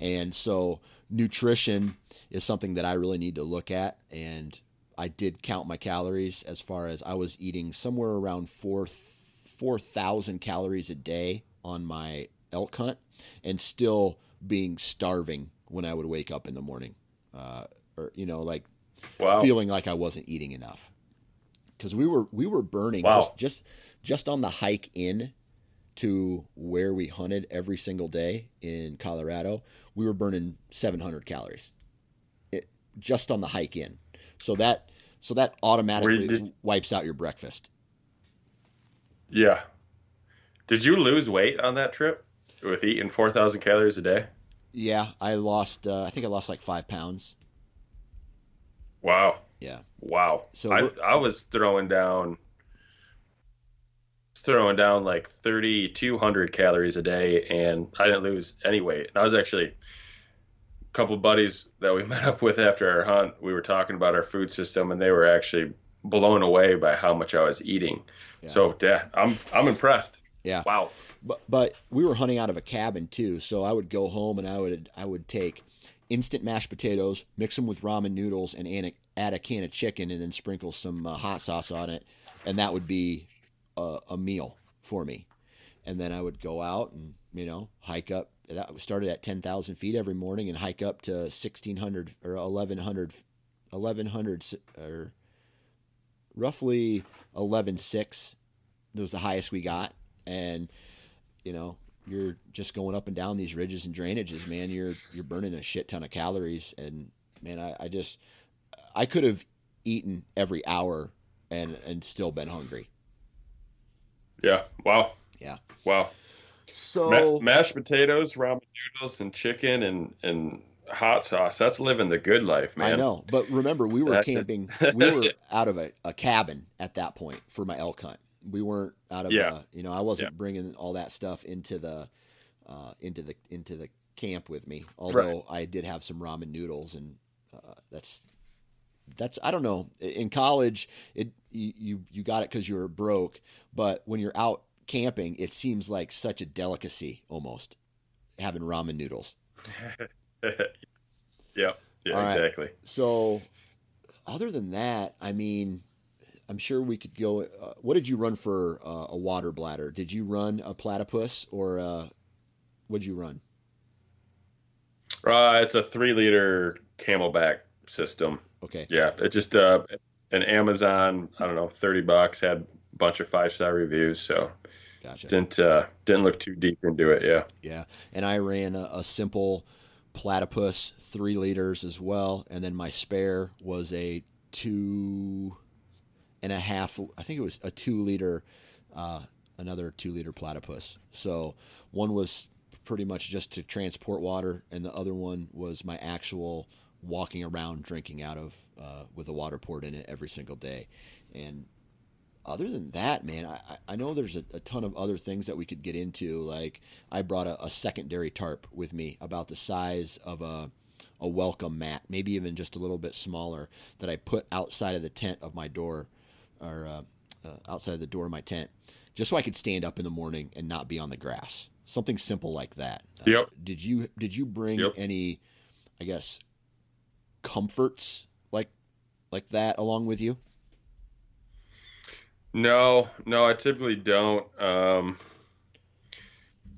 S2: And so nutrition is something that I really need to look at. And I did count my calories as far as I was eating somewhere around four, 4,000 calories a day on my elk hunt and still being starving when I would wake up in the morning. Uh, or, you know, like
S4: Wow.
S2: feeling like I wasn't eating enough. Cause we were, we were burning
S4: Wow.
S2: just, just, just on the hike in to where we hunted every single day in Colorado, we were burning 700 calories it, just on the hike in. So that, so that automatically wipes out your breakfast.
S4: Yeah. Did you lose weight on that trip with eating 4,000 calories a day?
S2: Yeah, I lost. Uh, I think I lost like five pounds.
S4: Wow.
S2: Yeah,
S4: Wow.
S2: So
S4: I, I was throwing down throwing down like 3200 calories a day and I didn't lose any weight. And I was actually a couple buddies that we met up with after our hunt, we were talking about our food system and they were actually blown away by how much I was eating.
S2: Yeah.
S4: So, yeah, I'm I'm impressed.
S2: yeah.
S4: Wow.
S2: But but we were hunting out of a cabin too, so I would go home and I would I would take instant mashed potatoes, mix them with ramen noodles, and add a, add a can of chicken, and then sprinkle some uh, hot sauce on it, and that would be a, a meal for me. And then I would go out and you know hike up. That started at ten thousand feet every morning and hike up to sixteen hundred or 1100, 1100 or roughly eleven six. That was the highest we got, and you know you're just going up and down these ridges and drainages man you're you're burning a shit ton of calories and man i, I just i could have eaten every hour and and still been hungry
S4: Yeah. Wow.
S2: yeah
S4: Wow.
S2: so
S4: Ma- mashed potatoes, ramen noodles and chicken and and hot sauce. That's living the good life, man.
S2: i know but remember we were
S4: That is-
S2: camping we were out of a, a cabin at that point for my elk hunt we weren't out of
S4: Yeah.
S2: a, you know i wasn't
S4: Yeah.
S2: bringing all that stuff into the uh, into the into the camp with me. Although right. I did have some ramen noodles, and uh, that's that's I don't know. In college, it you you got it because you were broke, but when you're out camping, it seems like such a delicacy almost having ramen noodles.
S4: yeah, yeah, exactly.
S2: So, other than that, I mean, I'm sure we could go. Uh, what did you run for uh, a water bladder? Did you run a platypus or uh, what did you run?
S4: Uh, it's a three liter CamelBak system.
S2: Okay.
S4: Yeah, it just uh, an Amazon. I don't know, thirty bucks. Had a bunch of five star reviews, so
S2: gotcha.
S4: Didn't uh, didn't look too deep into it. Yeah.
S2: Yeah, and I ran a, a simple platypus three liters as well, and then my spare was a two and a half. I think it was a two liter, uh, another two liter platypus. So one was pretty much just to transport water, and the other one was my actual walking around drinking out of uh, with a water port in it every single day. And other than that, man, I, I know there's a, a, ton of other things that we could get into. Like I brought a, a secondary tarp with me about the size of a a welcome mat, maybe even just a little bit smaller, that I put outside of the tent of my door, or uh, uh, outside the door of my tent, just so I could stand up in the morning and not be on the grass. Something simple like that.
S4: Uh, yep.
S2: Did you did you bring yep. any, I guess, comforts like like that along with you?
S4: No, no, I typically don't. Um,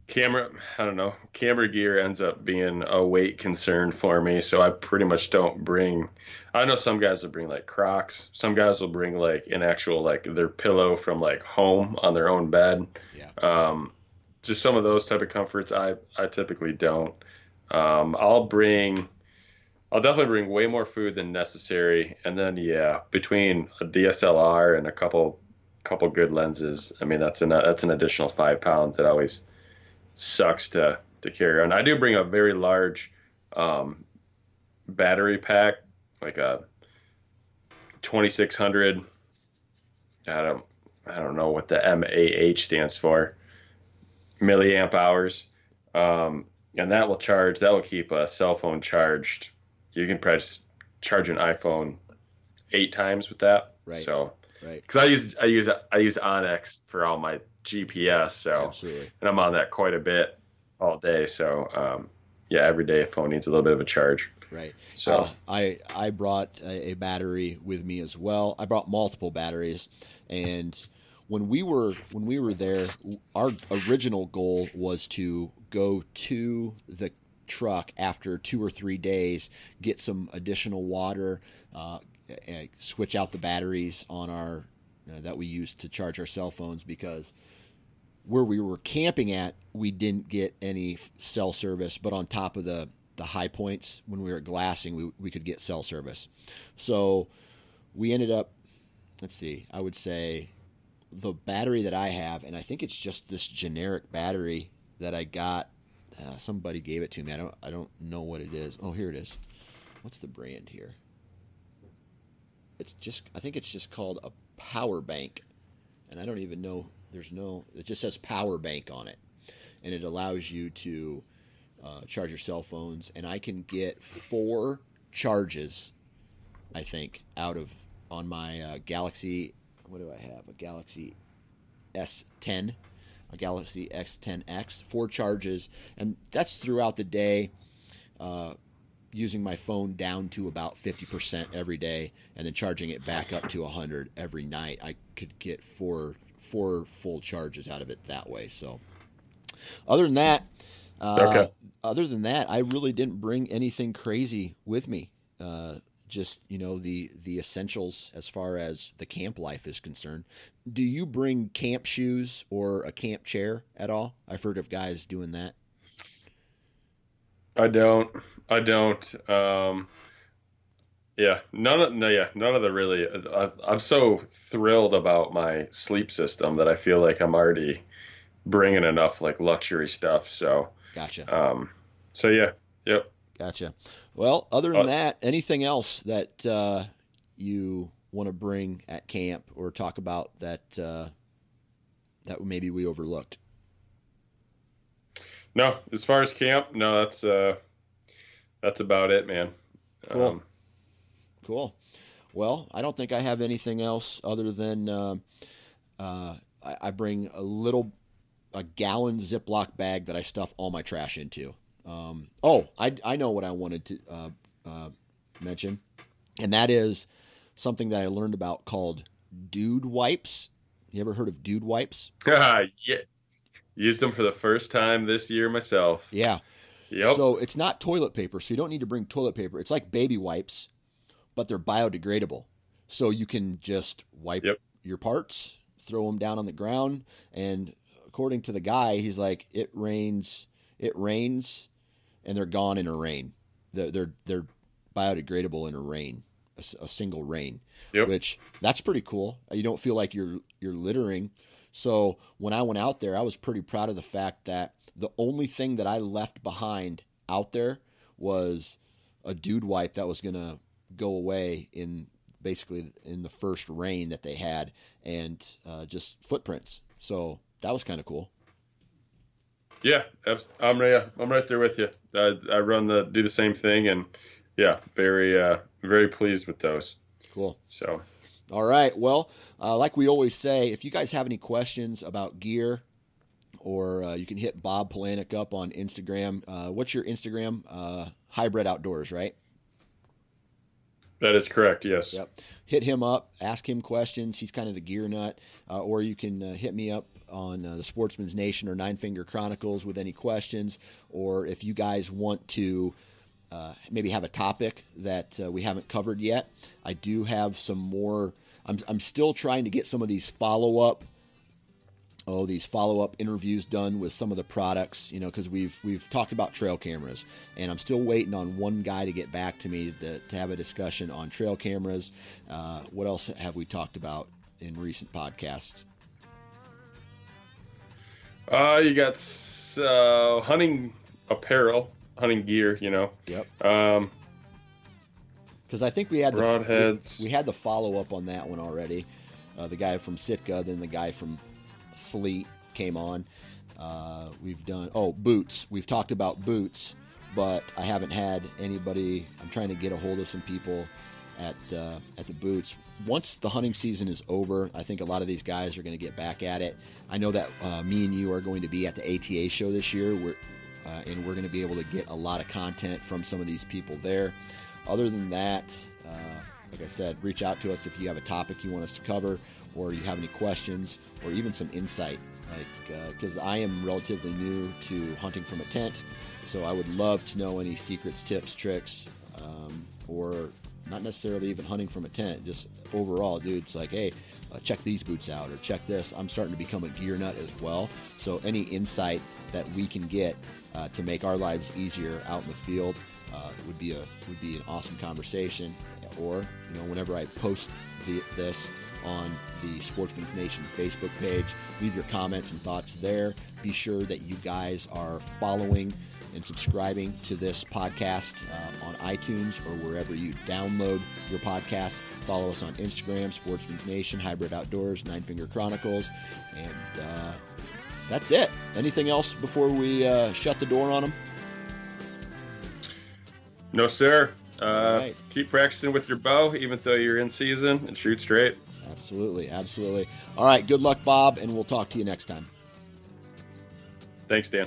S4: camera, I don't know. Camera gear ends up being a weight concern for me, so I pretty much don't bring. I know some guys will bring like Crocs. Some guys will bring like an actual like their pillow from like home on their own bed.
S2: Yeah.
S4: Um, just some of those type of comforts. I I typically don't. Um, I'll bring. I'll definitely bring way more food than necessary, and then yeah, between a DSLR and a couple couple good lenses, I mean that's an that's an additional five pounds. That always sucks to to carry on. I do bring a very large um, battery pack, like a 2600. I don't I don't know what the MAH stands for, milliamp hours, um, and that will charge. That will keep a cell phone charged. You can press charge an iPhone eight times with that.
S2: Right.
S4: So
S2: right?
S4: Because I use I use I use onX for all my GPS, so
S2: Absolutely.
S4: and I'm on that quite a bit all day. So um, yeah, every day a phone needs a little bit of a charge.
S2: Right.
S4: So
S2: uh, I I brought a, a, battery with me as well. I brought multiple batteries, and when we were when we were there, our original goal was to go to the truck after two or three days, get some additional water, uh, switch out the batteries on our uh, that we used to charge our cell phones because where we were camping at, we didn't get any cell service, but on top of the the high points when we were glassing, we we could get cell service. So we ended up, let's see, I would say the battery that I have, and I think it's just this generic battery that I got. Uh, somebody gave it to me. I don't I don't know what it is. Oh, here it is. What's the brand here? It's just I think it's just called a power bank, and I don't even know. There's no. It just says power bank on it, and it allows you to uh, charge your cell phones. And I can get four charges, I think, out of on my uh, Galaxy. What do I have? A Galaxy S10, a Galaxy X10X, four charges, and that's throughout the day. Uh, using my phone down to about 50% every day and then charging it back up to 100 every night i could get four four full charges out of it that way so other than that uh, okay. other than that i really didn't bring anything crazy with me uh, just you know the the essentials as far as the camp life is concerned do you bring camp shoes or a camp chair at all i've heard of guys doing that
S4: I don't. I don't. Um, yeah, none of no, yeah, none of the really. I, I'm so thrilled about my sleep system that I feel like I'm already bringing enough like luxury stuff. So
S2: gotcha.
S4: Um, so yeah, yep.
S2: Gotcha. Well, other than uh, that, anything else that uh, you want to bring at camp or talk about that uh, that maybe we overlooked?
S4: No, as far as camp, no, that's uh, that's about it, man.
S2: Cool. Um, cool. Well, I don't think I have anything else other than uh, uh, I, I, bring a little a gallon Ziploc bag that I stuff all my trash into. Um, oh, I, I know what I wanted to uh, uh mention, and that is something that I learned about called dude wipes. You ever heard of dude wipes?
S4: yeah, used them for the first time this year myself.
S2: Yeah. Yep. So it's not toilet paper, so you don't need to bring toilet paper. It's like baby wipes, but they're biodegradable. So you can just wipe yep. your parts, throw them down on the ground, and according to the guy, he's like, it rains, it rains, and they're gone in a rain. They're they're, they're biodegradable in a rain, a, a single rain. Yep. Which that's pretty cool. You don't feel like you're you're littering. So when I went out there, I was pretty proud of the fact that the only thing that I left behind out there was a dude wipe that was going to go away in basically in the first rain that they had and uh, just footprints. So that was kind of cool.
S4: Yeah, I'm right. I'm right there with you. I, I run the do the same thing, and yeah, very uh, very pleased with those.
S2: Cool.
S4: So,
S2: all right. Well, uh, like we always say, if you guys have any questions about gear, or uh, you can hit Bob Polanic up on Instagram. Uh, what's your Instagram? Uh, Hybrid Outdoors, right?
S4: That is correct. Yes.
S2: Yep. Hit him up. Ask him questions. He's kind of the gear nut. Uh, or you can uh, hit me up on uh, the Sportsman's Nation or Nine Finger Chronicles with any questions. Or if you guys want to uh, maybe have a topic that uh, we haven't covered yet, I do have some more. I'm, I'm still trying to get some of these follow up oh these follow-up interviews done with some of the products you know because we've we've talked about trail cameras and i'm still waiting on one guy to get back to me to, to have a discussion on trail cameras uh, what else have we talked about in recent podcasts
S4: uh, you got uh, hunting apparel hunting gear you know
S2: yep um because i think we had
S4: the broadheads
S2: we, we had the follow-up on that one already uh, the guy from sitka then the guy from Fleet came on. Uh, we've done oh boots. We've talked about boots, but I haven't had anybody. I'm trying to get a hold of some people at uh, at the boots. Once the hunting season is over, I think a lot of these guys are going to get back at it. I know that uh, me and you are going to be at the ATA show this year, we're, uh, and we're going to be able to get a lot of content from some of these people there. Other than that, uh, like I said, reach out to us if you have a topic you want us to cover or you have any questions or even some insight. Like, because uh, I am relatively new to hunting from a tent, so I would love to know any secrets, tips, tricks, um, or not necessarily even hunting from a tent, just overall, dude. It's like, hey, uh, check these boots out or check this. I'm starting to become a gear nut as well. So any insight that we can get uh, to make our lives easier out in the field uh, would be a would be an awesome conversation. Or you know, whenever I post the, this, on the Sportsman's Nation Facebook page. Leave your comments and thoughts there. Be sure that you guys are following and subscribing to this podcast uh, on iTunes or wherever you download your podcast. Follow us on Instagram, Sportsman's Nation, Hybrid Outdoors, Nine Finger Chronicles, and uh, that's it. Anything else before we uh, shut the door on them?
S4: No, sir. Uh, right. Keep practicing with your bow, even though you're in season, and shoot straight.
S2: Absolutely, absolutely. All right, good luck, Bob, and we'll talk to you next time.
S4: Thanks, Dan.